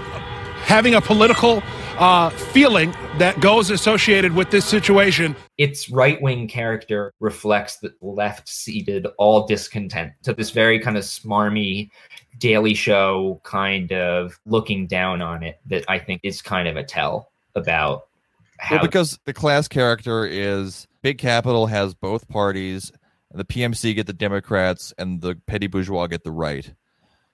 having a political uh, feeling that goes associated with this situation. Its right wing character reflects the left seated all discontent to this very kind of smarmy Daily Show kind of looking down on it that I think is kind of a tell about how. Well, because the class character is big capital has both parties. The PMC get the Democrats, and the petty bourgeois get the right.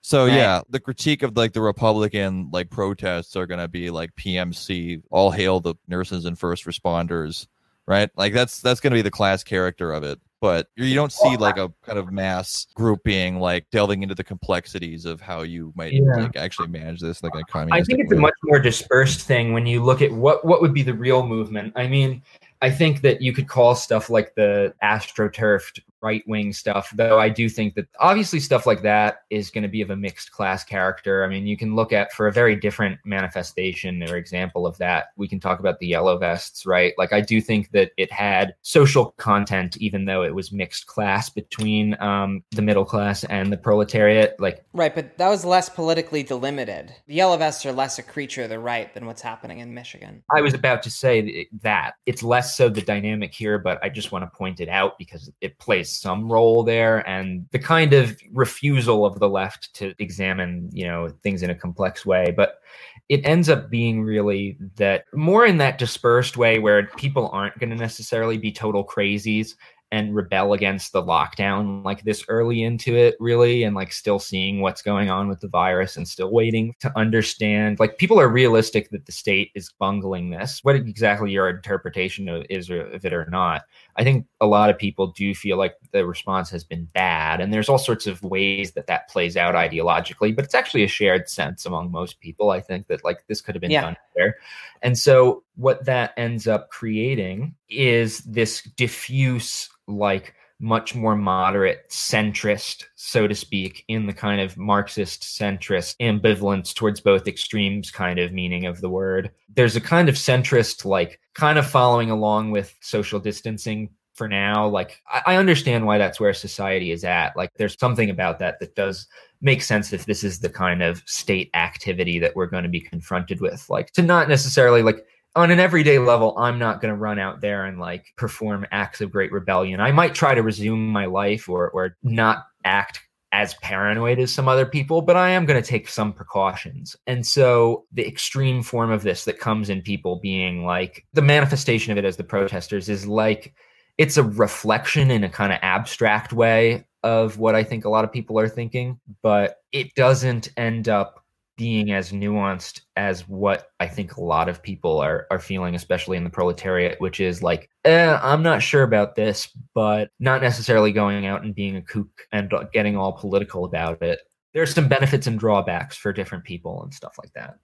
So right. yeah, the critique of like the Republican like protests are gonna be like PMC, all hail the nurses and first responders, right? Like that's that's gonna be the class character of it. But you don't see like a kind of mass group being like delving into the complexities of how you might yeah. like actually manage this like a communist. I think it's way. a much more dispersed thing when you look at what what would be the real movement. I mean, I think that you could call stuff like the astroturfed right wing stuff, though I do think that obviously stuff like that is going to be of a mixed class character. I mean, you can look at for a very different manifestation or example of that. We can talk about the yellow vests, right? Like, I do think that it had social content, even though it was mixed class between um, the middle class and the proletariat. Like, right, but that was less politically delimited. The yellow vests are less a creature of the right than what's happening in Michigan. I was about to say that it's less so the dynamic here, but I just want to point it out because it plays some role there and the kind of refusal of the left to examine you know things in a complex way. But it ends up being really that more in that dispersed way where people aren't going to necessarily be total crazies and rebel against the lockdown like this early into it really and like still seeing what's going on with the virus and still waiting to understand. Like people are realistic that the state is bungling this what exactly your interpretation of is of it or not i think a lot of people do feel like the response has been bad and there's all sorts of ways that that plays out ideologically but it's actually a shared sense among most people i think that like this could have been yeah. done better and so what that ends up creating is this diffuse like much more moderate centrist, so to speak, in the kind of Marxist centrist ambivalence towards both extremes kind of meaning of the word. There's a kind of centrist, like kind of following along with social distancing for now. Like I, I understand why that's where society is at. Like there's something about that that does make sense if this is the kind of state activity that we're going to be confronted with. Like to not necessarily like on an everyday level, I'm not going to run out there and like perform acts of great rebellion. I might try to resume my life or or not act as paranoid as some other people, but I am going to take some precautions. And so the extreme form of this that comes in people being like the manifestation of it as the protesters is like it's a reflection in a kind of abstract way of what I think a lot of people are thinking, but it doesn't end up being as nuanced as what I think a lot of people are are feeling, especially in the proletariat, which is like, eh, I'm not sure about this, but not necessarily going out and being a kook and getting all political about it. There's some benefits and drawbacks for different people and stuff like that.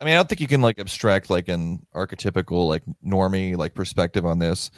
I mean, I don't think you can like abstract like an archetypical like normie like perspective on this.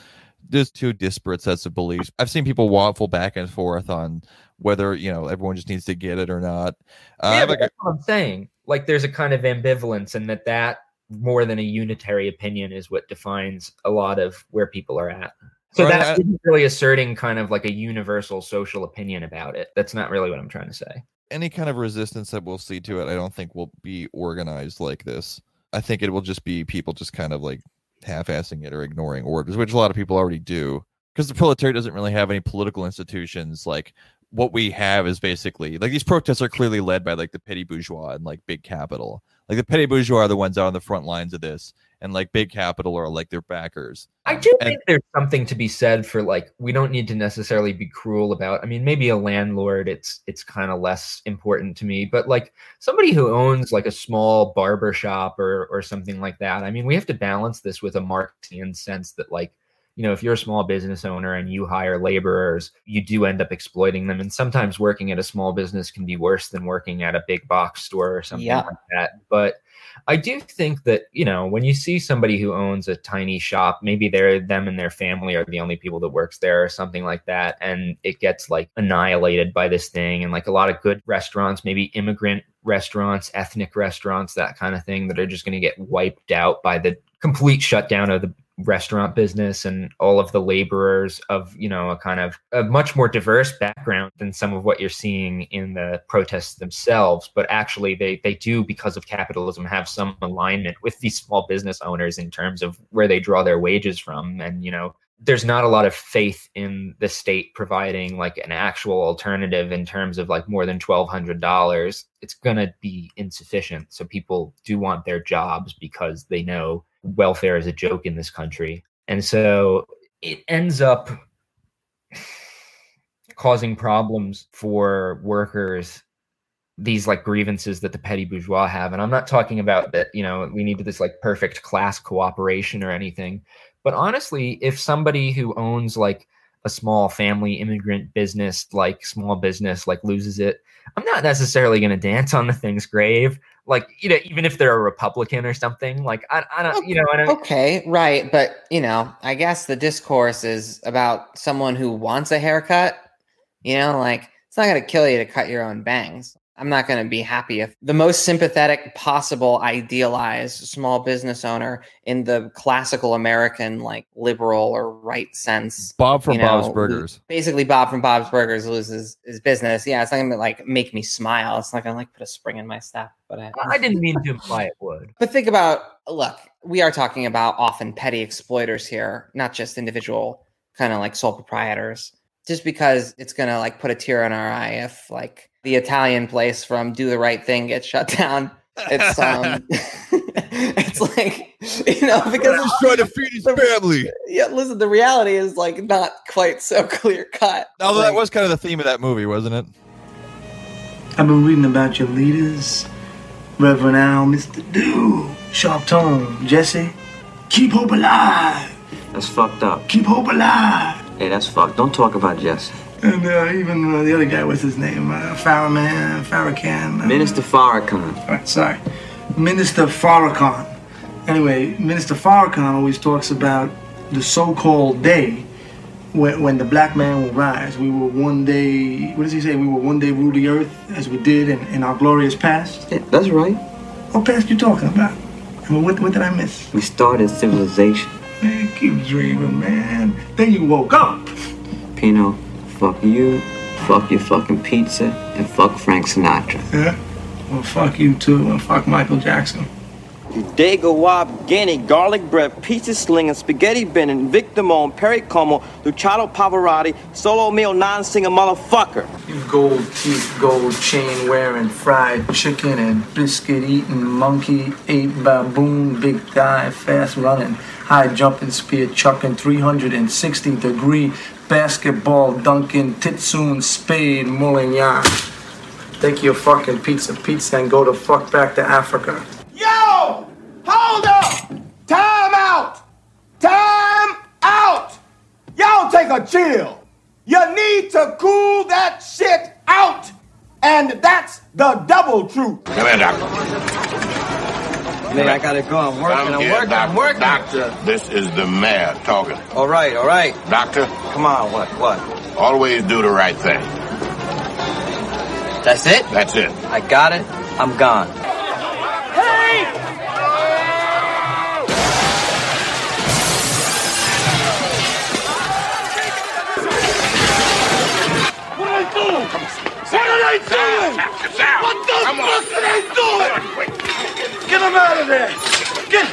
There's two disparate sets of beliefs. I've seen people waffle back and forth on whether you know everyone just needs to get it or not. Uh, yeah, like that's what I'm saying like there's a kind of ambivalence and that that more than a unitary opinion is what defines a lot of where people are at. So right, that's really asserting kind of like a universal social opinion about it. That's not really what i'm trying to say. Any kind of resistance that we'll see to it i don't think will be organized like this. I think it will just be people just kind of like half-assing it or ignoring orders which a lot of people already do because the proletariat doesn't really have any political institutions like what we have is basically like these protests are clearly led by like the petty bourgeois and like big capital. Like the petty bourgeois are the ones out on the front lines of this, and like big capital are like their backers. I do and, think there's something to be said for like we don't need to necessarily be cruel about. I mean, maybe a landlord, it's it's kind of less important to me, but like somebody who owns like a small barber shop or or something like that. I mean, we have to balance this with a Marxian sense that like you know, if you're a small business owner and you hire laborers, you do end up exploiting them. And sometimes working at a small business can be worse than working at a big box store or something yeah. like that. But I do think that, you know, when you see somebody who owns a tiny shop, maybe they're them and their family are the only people that works there or something like that. And it gets like annihilated by this thing. And like a lot of good restaurants, maybe immigrant restaurants, ethnic restaurants, that kind of thing that are just going to get wiped out by the complete shutdown of the restaurant business and all of the laborers of you know a kind of a much more diverse background than some of what you're seeing in the protests themselves. But actually they they do because of capitalism have some alignment with these small business owners in terms of where they draw their wages from. And you know there's not a lot of faith in the state providing like an actual alternative in terms of like more than $1200 it's going to be insufficient so people do want their jobs because they know welfare is a joke in this country. And so it ends up causing problems for workers these like grievances that the petty bourgeois have and i'm not talking about that you know we need this like perfect class cooperation or anything but honestly if somebody who owns like a small family immigrant business like small business like loses it i'm not necessarily going to dance on the thing's grave like you know even if they're a republican or something like i, I don't you know I don't, okay right but you know i guess the discourse is about someone who wants a haircut you know like it's not going to kill you to cut your own bangs I'm not going to be happy if the most sympathetic possible idealized small business owner in the classical American like liberal or right sense. Bob from you know, Bob's Burgers. Basically, Bob from Bob's Burgers loses his business. Yeah, it's not going to like make me smile. It's not going to like put a spring in my step. But I, I didn't mean to imply it would. But think about look, we are talking about often petty exploiters here, not just individual kind of like sole proprietors. Just because it's going to like put a tear in our eye if like the Italian place from Do the Right Thing gets shut down. It's um, it's like you know because he's trying to feed his family. Yeah, listen, the reality is like not quite so clear cut. Although like, that was kind of the theme of that movie, wasn't it? I've been reading about your leaders, Reverend Al, Mr. Do, Sharpton, Jesse. Keep hope alive. That's fucked up. Keep hope alive. Hey, that's fucked. Don't talk about Jesse. And uh, even uh, the other guy, what's his name? Uh, Farrakhan. Farrakhan. Uh, Minister Farrakhan. All right, sorry. Minister Farrakhan. Anyway, Minister Farrakhan always talks about the so-called day when, when the black man will rise, we will one day, what does he say? We will one day rule the earth as we did in, in our glorious past? Yeah, that's right. What past you talking about? I mean, what, what did I miss? We started civilization. Man, keep dreaming, man. Then you woke up. Pino, fuck you, fuck your fucking pizza, and fuck Frank Sinatra. Yeah? Well, fuck you too, and fuck Michael Jackson. Dago Wab, Guinea, garlic bread, pizza slinging, spaghetti bending, Vic Damone, Perry Como, Luciano Pavarotti, Sole Mio non-singer motherfucker. You gold teeth, gold chain wearing, fried chicken and biscuit eating, monkey, ape baboon, big thigh, fast running, high jumping, spear chucking, 360 degree basketball dunking, titsoon, spade, mullignan. Take your fucking pizza pizza and go the fuck back to Africa. Yo! Hold up! Time out! Time out! Y'all take a chill. You need to cool that shit out. And that's the double truth. Come here, doctor. Man, I gotta go. I'm working, I'm here, working, I'm working. Doctor, this is the mayor talking. All right, all right. Doctor, Come on, what, what? always do the right thing. That's it? That's it. I got it. I'm gone. Hey! What are they doing? What are they doing? What the fuck are they doing? Get him out of there. Get.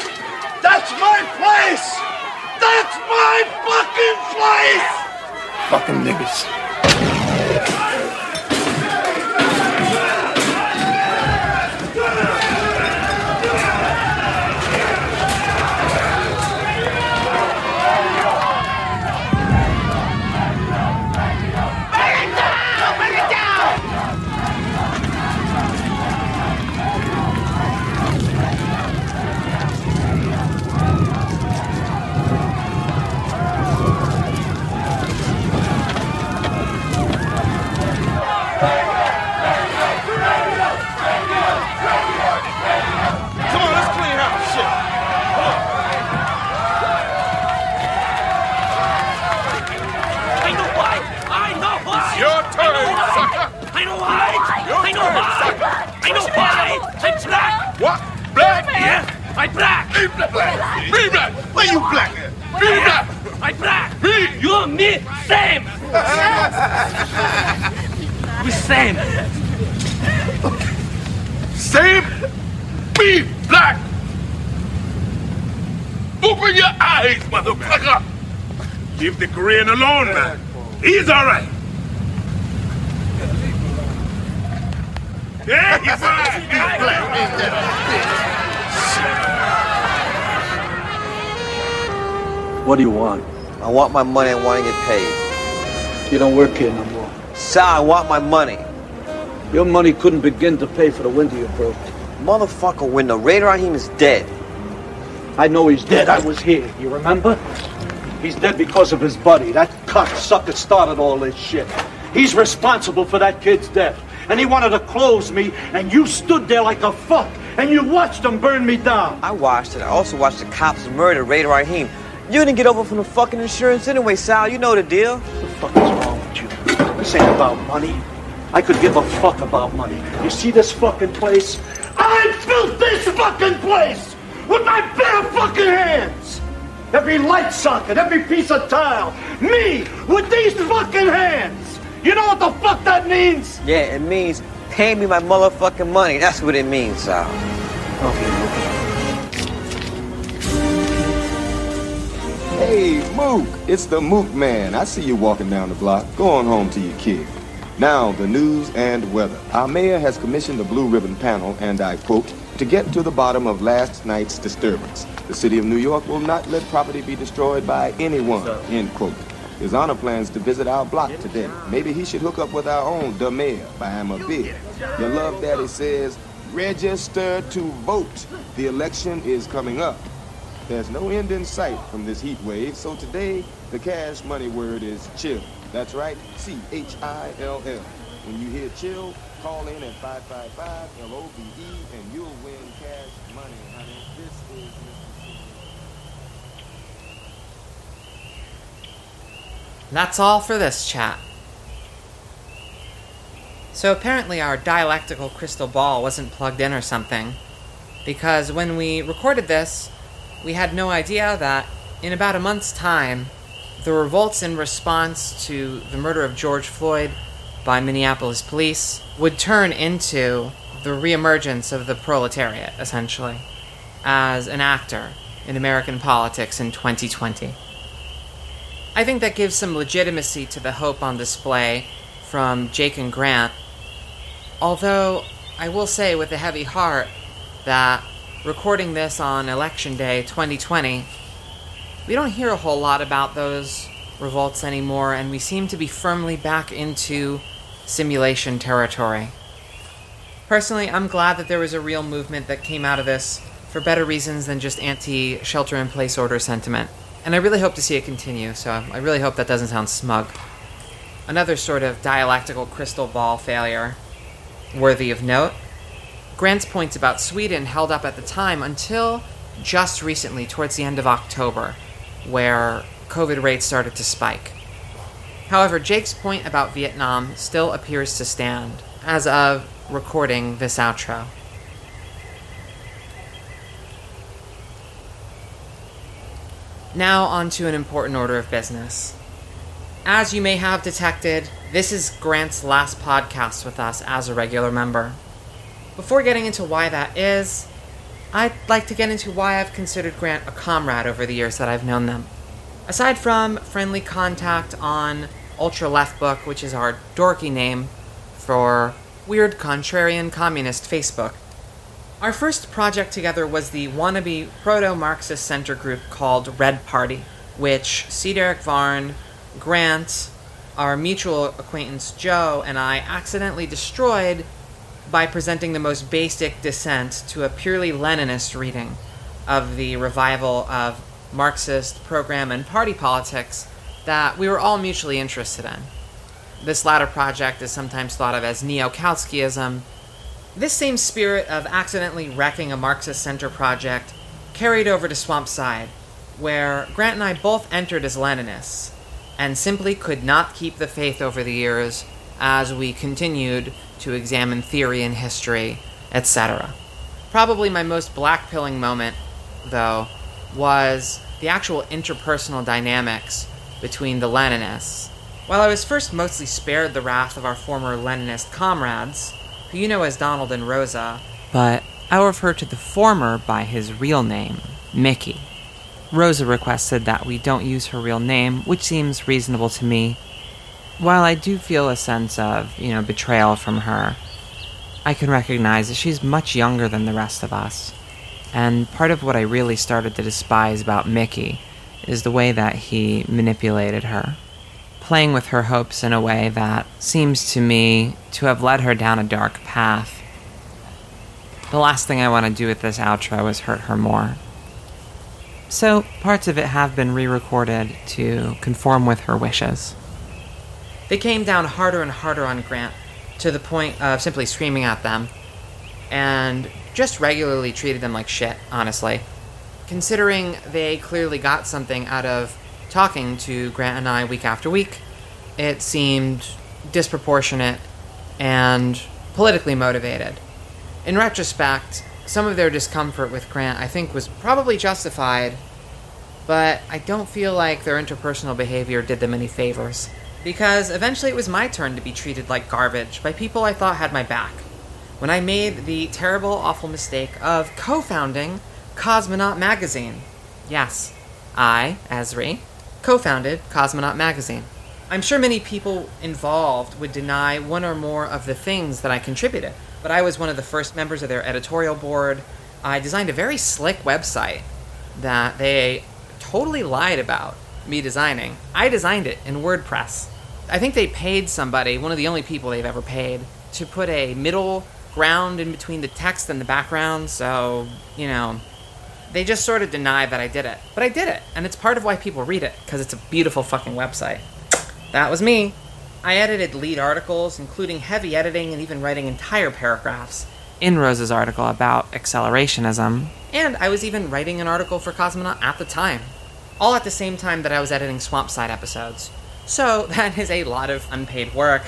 That's my place. That's my fucking place. Fucking niggas. Come on, let's clean house. Shit. I know why. I know why. Your turn, sucker. I know why. I know why. I know why. I'm black. What? Black? Yeah, I'm black. Me black. Me black. Where you black at? Me black. I'm black. You and me, same. We same. Same. Me black. Open your eyes, motherfucker. Leave the Korean alone, man. He's all right. Yeah, he's all right. He's black. What do you want? I want my money. I want to get paid. You don't work here no more. Sal, I want my money. Your money couldn't begin to pay for the window you broke. Motherfucker, window. Radio Raheem is dead. I know he's dead. I was here. You remember? He's dead because of his buddy. That cocksucker started all this shit. He's responsible for that kid's death. And he wanted to close me, and you stood there like a fuck, and you watched him burn me down. I watched it. I also watched the cops murder Radio Raheem. You didn't get over from the fucking insurance anyway, Sal. You know the deal. What the fuck is wrong with you? This ain't about money. I could give a fuck about money. You see this fucking place? I built this fucking place with my bare fucking hands. Every light socket, every piece of tile, me with these fucking hands. You know what the fuck that means? Yeah, it means pay me my motherfucking money. That's what it means, Sal. Hey, Mook, it's the Mook Man. I see you walking down the block, going home to your kid. Now, the news and weather. Our mayor has commissioned a blue ribbon panel, and I quote, to get to the bottom of last night's disturbance. The city of New York will not let property be destroyed by anyone, end quote. His honor plans to visit our block today. Maybe he should hook up with our own, the mayor, by him a bid. Your love daddy says, register to vote. The election is coming up. There's no end in sight from this heat wave, so today the cash money word is chill. That's right, C H I L L. When you hear chill, call in at 555 LOVE and you'll win cash money, honey. This is Mississippi. That's all for this chat. So apparently, our dialectical crystal ball wasn't plugged in or something, because when we recorded this, we had no idea that in about a month's time, the revolts in response to the murder of George Floyd by Minneapolis police would turn into the reemergence of the proletariat, essentially, as an actor in American politics in 2020. I think that gives some legitimacy to the hope on display from Jake and Grant, although I will say with a heavy heart that recording this on Election Day 2020, we don't hear a whole lot about those revolts anymore, and we seem to be firmly back into simulation territory. Personally, I'm glad that there was a real movement that came out of this for better reasons than just anti shelter in place order sentiment. And I really hope to see it continue, so I really hope that doesn't sound smug. Another sort of dialectical crystal ball failure, worthy of note. Grant's points about Sweden held up at the time until just recently, towards the end of October, where COVID rates started to spike. However, Jake's point about Vietnam still appears to stand as of recording this outro. Now, on to an important order of business. As you may have detected, this is Grant's last podcast with us as a regular member. Before getting into why that is, I'd like to get into why I've considered Grant a comrade over the years that I've known them. Aside from friendly contact on Ultra Left Book, which is our dorky name for weird contrarian communist Facebook, our first project together was the wannabe proto Marxist center group called Red Party, which C. Derek Varn, Grant, our mutual acquaintance Joe, and I accidentally destroyed by presenting the most basic dissent to a purely Leninist reading of the revival of Marxist program and party politics that we were all mutually interested in. This latter project is sometimes thought of as neo Kautskyism. This same spirit of accidentally wrecking a Marxist center project carried over to Swampside, where Grant and I both entered as Leninists, and simply could not keep the faith over the years as we continued to examine theory and history, etc. Probably my most blackpilling moment, though, was the actual interpersonal dynamics between the Leninists. While I was first mostly spared the wrath of our former Leninist comrades, who you know as Donald and Rosa, but I refer to the former by his real name, Mickey. Rosa requested that we don't use her real name, which seems reasonable to me. While I do feel a sense of, you know, betrayal from her, I can recognize that she's much younger than the rest of us. And part of what I really started to despise about Mickey is the way that he manipulated her, playing with her hopes in a way that seems to me to have led her down a dark path. The last thing I want to do with this outro is hurt her more. So, parts of it have been re recorded to conform with her wishes. They came down harder and harder on Grant, to the point of simply screaming at them, and just regularly treated them like shit, honestly. Considering they clearly got something out of talking to Grant and I week after week, it seemed disproportionate and politically motivated. In retrospect, some of their discomfort with Grant I think was probably justified, but I don't feel like their interpersonal behavior did them any favors. Because eventually it was my turn to be treated like garbage by people I thought had my back when I made the terrible, awful mistake of co founding Cosmonaut Magazine. Yes, I, Esri, co founded Cosmonaut Magazine. I'm sure many people involved would deny one or more of the things that I contributed, but I was one of the first members of their editorial board. I designed a very slick website that they totally lied about me designing. I designed it in WordPress. I think they paid somebody, one of the only people they've ever paid, to put a middle ground in between the text and the background, so, you know, they just sort of deny that I did it. But I did it, and it's part of why people read it, because it's a beautiful fucking website. That was me. I edited lead articles, including heavy editing and even writing entire paragraphs in Rose's article about accelerationism. And I was even writing an article for Cosmonaut at the time. All at the same time that I was editing Swampside episodes. So that is a lot of unpaid work.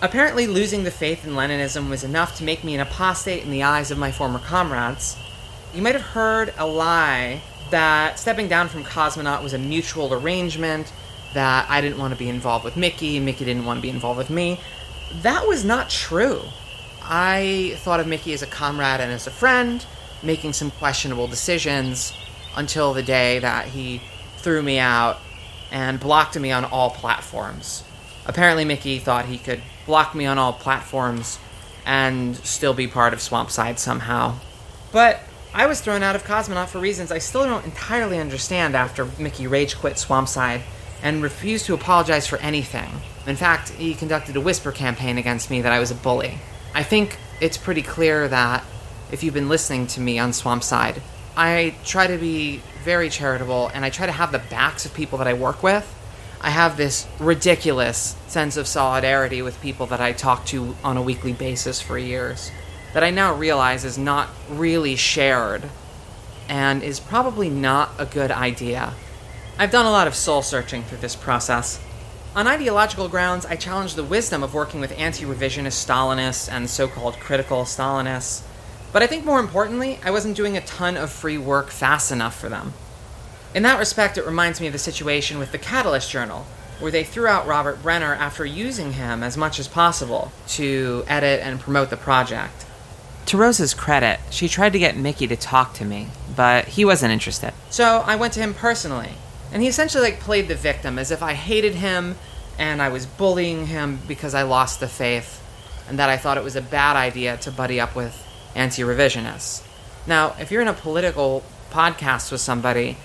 Apparently, losing the faith in Leninism was enough to make me an apostate in the eyes of my former comrades. You might have heard a lie that stepping down from Cosmonaut was a mutual arrangement, that I didn't want to be involved with Mickey, Mickey didn't want to be involved with me. That was not true. I thought of Mickey as a comrade and as a friend, making some questionable decisions until the day that he threw me out and blocked me on all platforms. Apparently, Mickey thought he could block me on all platforms and still be part of Swampside somehow. But I was thrown out of Cosmonaut for reasons I still don't entirely understand after Mickey rage quit Swampside and refused to apologize for anything. In fact, he conducted a whisper campaign against me that I was a bully. I think it's pretty clear that if you've been listening to me on Swampside, I try to be very charitable and I try to have the backs of people that I work with. I have this ridiculous sense of solidarity with people that I talk to on a weekly basis for years that I now realize is not really shared and is probably not a good idea. I've done a lot of soul searching through this process. On ideological grounds, I challenge the wisdom of working with anti revisionist Stalinists and so called critical Stalinists. But I think more importantly, I wasn't doing a ton of free work fast enough for them. In that respect, it reminds me of the situation with the Catalyst Journal, where they threw out Robert Brenner after using him as much as possible to edit and promote the project. To Rosa's credit, she tried to get Mickey to talk to me, but he wasn't interested. So I went to him personally, and he essentially like played the victim as if I hated him and I was bullying him because I lost the faith and that I thought it was a bad idea to buddy up with anti-revisionists. Now, if you're in a political podcast with somebody,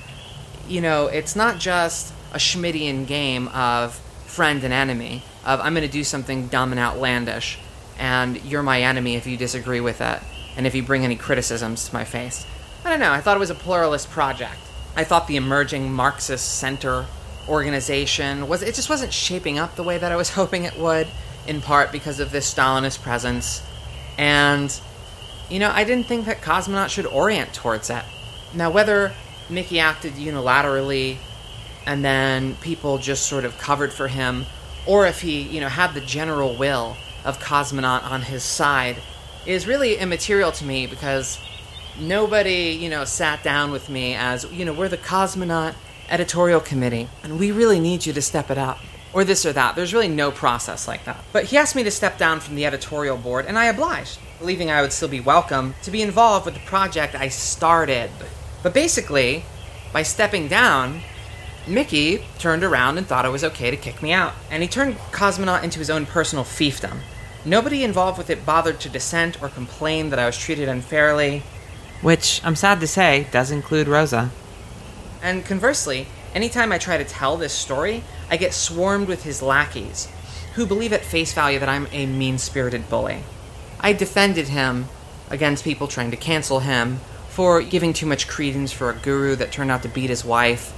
you know, it's not just a Schmittian game of friend and enemy, of I'm going to do something dumb and outlandish, and you're my enemy if you disagree with it, and if you bring any criticisms to my face. I don't know, I thought it was a pluralist project. I thought the emerging Marxist center organization was it just wasn't shaping up the way that I was hoping it would, in part because of this Stalinist presence. And you know, I didn't think that Cosmonaut should orient towards it. Now whether Mickey acted unilaterally and then people just sort of covered for him, or if he, you know, had the general will of Cosmonaut on his side is really immaterial to me because nobody, you know, sat down with me as, you know, we're the Cosmonaut editorial committee and we really need you to step it up. Or this or that. There's really no process like that. But he asked me to step down from the editorial board, and I obliged, believing I would still be welcome to be involved with the project I started. But basically, by stepping down, Mickey turned around and thought it was okay to kick me out. And he turned Cosmonaut into his own personal fiefdom. Nobody involved with it bothered to dissent or complain that I was treated unfairly, which I'm sad to say does include Rosa. And conversely, anytime I try to tell this story, I get swarmed with his lackeys, who believe at face value that I'm a mean spirited bully. I defended him against people trying to cancel him for giving too much credence for a guru that turned out to beat his wife.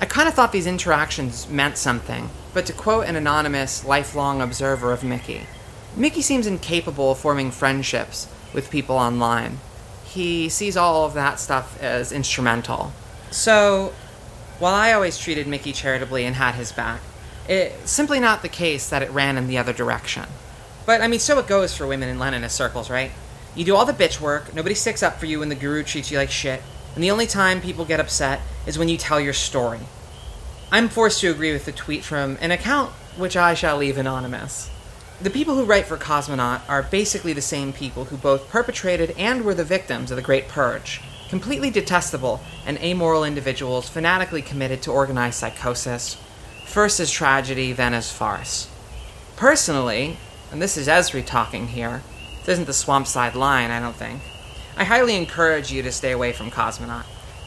I kind of thought these interactions meant something, but to quote an anonymous, lifelong observer of Mickey, Mickey seems incapable of forming friendships with people online. He sees all of that stuff as instrumental. So, while I always treated Mickey charitably and had his back, it's simply not the case that it ran in the other direction. But I mean, so it goes for women in Leninist circles, right? You do all the bitch work, nobody sticks up for you when the guru treats you like shit, and the only time people get upset is when you tell your story. I'm forced to agree with the tweet from an account which I shall leave anonymous. The people who write for Cosmonaut are basically the same people who both perpetrated and were the victims of the Great Purge. Completely detestable and amoral individuals fanatically committed to organized psychosis, first as tragedy, then as farce. Personally, and this is Esri talking here, this isn't the Swampside line, I don't think. I highly encourage you to stay away from Cosmonaut.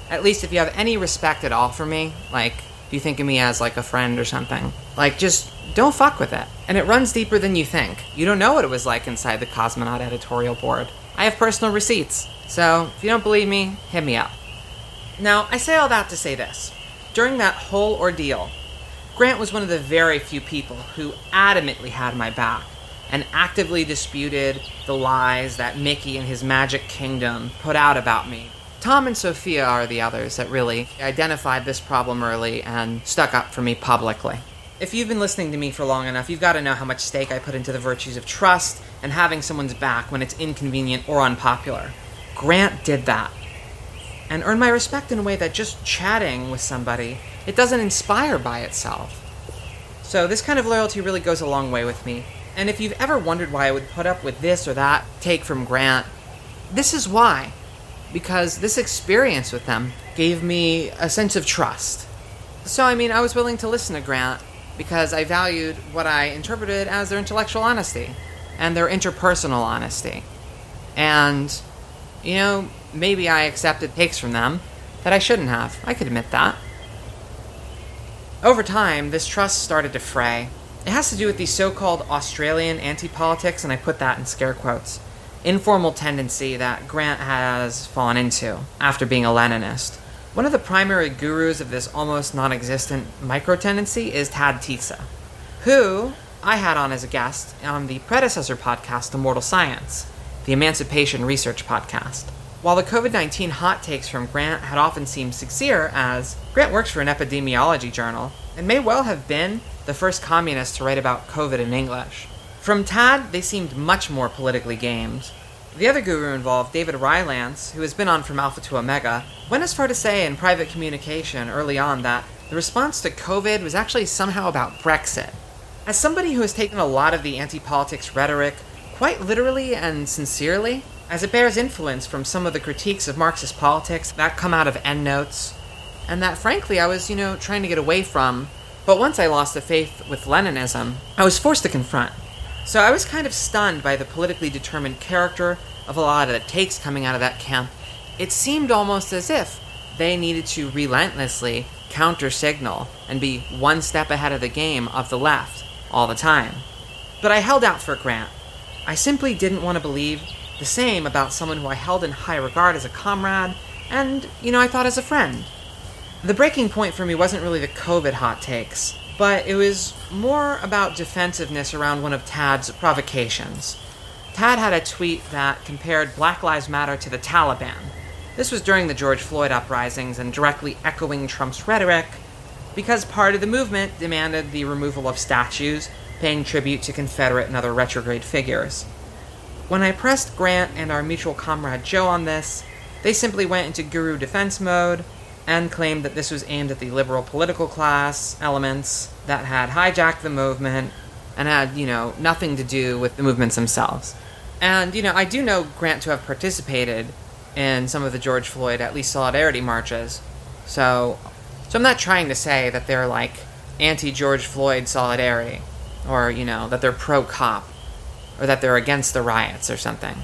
At least if you have any respect at all for me, like, if you think of me as like a friend or something, like, just don't fuck with it. And it runs deeper than you think. You don't know what it was like inside the Cosmonaut editorial board. I have personal receipts, so if you don't believe me, hit me up. Now, I say all that to say this. During that whole ordeal, Grant was one of the very few people who adamantly had my back and actively disputed the lies that Mickey and his magic kingdom put out about me. Tom and Sophia are the others that really identified this problem early and stuck up for me publicly. if you've been listening to me for long enough, you've got to know how much stake I put into the virtues of trust and having someone's back when it's inconvenient or unpopular. Grant did that. And earned my respect in a way that just chatting with somebody, it doesn't inspire by itself. So this kind of loyalty really goes a long way with me. And if you've ever wondered why I would put up with this or that take from Grant, this is why. Because this experience with them gave me a sense of trust. So, I mean, I was willing to listen to Grant because I valued what I interpreted as their intellectual honesty and their interpersonal honesty. And, you know, maybe I accepted takes from them that I shouldn't have. I could admit that. Over time, this trust started to fray. It has to do with the so called Australian anti politics, and I put that in scare quotes, informal tendency that Grant has fallen into after being a Leninist. One of the primary gurus of this almost non existent micro tendency is Tad Tietze, who I had on as a guest on the predecessor podcast, Immortal Science, the Emancipation Research Podcast. While the COVID 19 hot takes from Grant had often seemed sincere, as Grant works for an epidemiology journal and may well have been the first communist to write about COVID in English. From Tad, they seemed much more politically gamed. The other guru involved, David Rylance, who has been on from Alpha to Omega, went as far to say in private communication early on that the response to COVID was actually somehow about Brexit. As somebody who has taken a lot of the anti politics rhetoric quite literally and sincerely, as it bears influence from some of the critiques of Marxist politics that come out of endnotes, and that frankly I was, you know, trying to get away from. But once I lost the faith with Leninism, I was forced to confront. So I was kind of stunned by the politically determined character of a lot of the takes coming out of that camp. It seemed almost as if they needed to relentlessly counter signal and be one step ahead of the game of the left all the time. But I held out for Grant. I simply didn't want to believe the same about someone who I held in high regard as a comrade and, you know, I thought as a friend. The breaking point for me wasn't really the COVID hot takes, but it was more about defensiveness around one of Tad's provocations. Tad had a tweet that compared Black Lives Matter to the Taliban. This was during the George Floyd uprisings and directly echoing Trump's rhetoric, because part of the movement demanded the removal of statues paying tribute to Confederate and other retrograde figures. When I pressed Grant and our mutual comrade Joe on this, they simply went into guru defense mode and claimed that this was aimed at the liberal political class elements that had hijacked the movement and had, you know, nothing to do with the movements themselves. And, you know, I do know Grant to have participated in some of the George Floyd, at least solidarity marches. So, so I'm not trying to say that they're like anti George Floyd solidarity or, you know, that they're pro cop or that they're against the riots or something.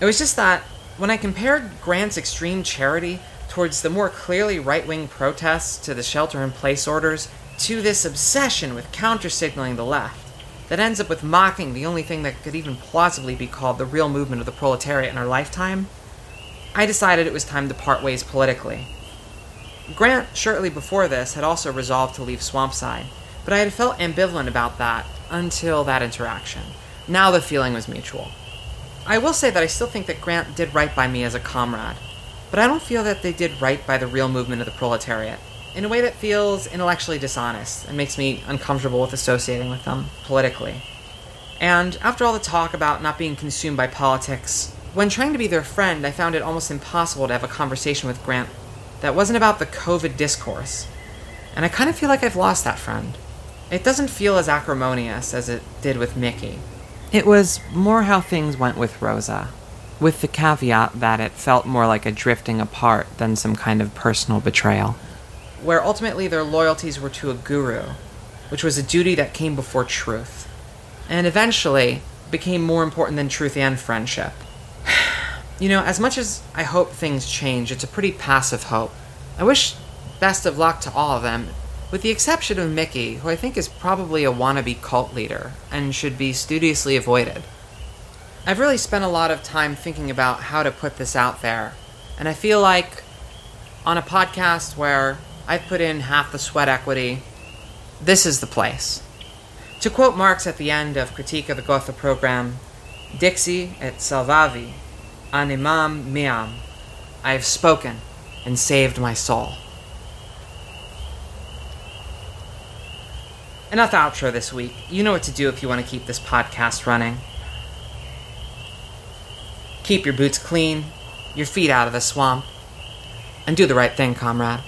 It was just that when I compared Grant's extreme charity towards the more clearly right wing protests to the shelter in place orders to this obsession with counter signaling the left that ends up with mocking the only thing that could even plausibly be called the real movement of the proletariat in our lifetime, I decided it was time to part ways politically. Grant, shortly before this, had also resolved to leave Swampside, but I had felt ambivalent about that until that interaction. Now the feeling was mutual. I will say that I still think that Grant did right by me as a comrade, but I don't feel that they did right by the real movement of the proletariat in a way that feels intellectually dishonest and makes me uncomfortable with associating with them politically. And after all the talk about not being consumed by politics, when trying to be their friend, I found it almost impossible to have a conversation with Grant that wasn't about the COVID discourse. And I kind of feel like I've lost that friend. It doesn't feel as acrimonious as it did with Mickey. It was more how things went with Rosa, with the caveat that it felt more like a drifting apart than some kind of personal betrayal. Where ultimately their loyalties were to a guru, which was a duty that came before truth, and eventually became more important than truth and friendship. You know, as much as I hope things change, it's a pretty passive hope. I wish best of luck to all of them, with the exception of Mickey, who I think is probably a wannabe cult leader and should be studiously avoided. I've really spent a lot of time thinking about how to put this out there, and I feel like on a podcast where I've put in half the sweat equity, this is the place. To quote Marx at the end of Critique of the Gotha program, Dixi et salvavi, animam meam, I have spoken and saved my soul. enough outro this week. You know what to do if you want to keep this podcast running. Keep your boots clean, your feet out of the swamp, and do the right thing, comrade.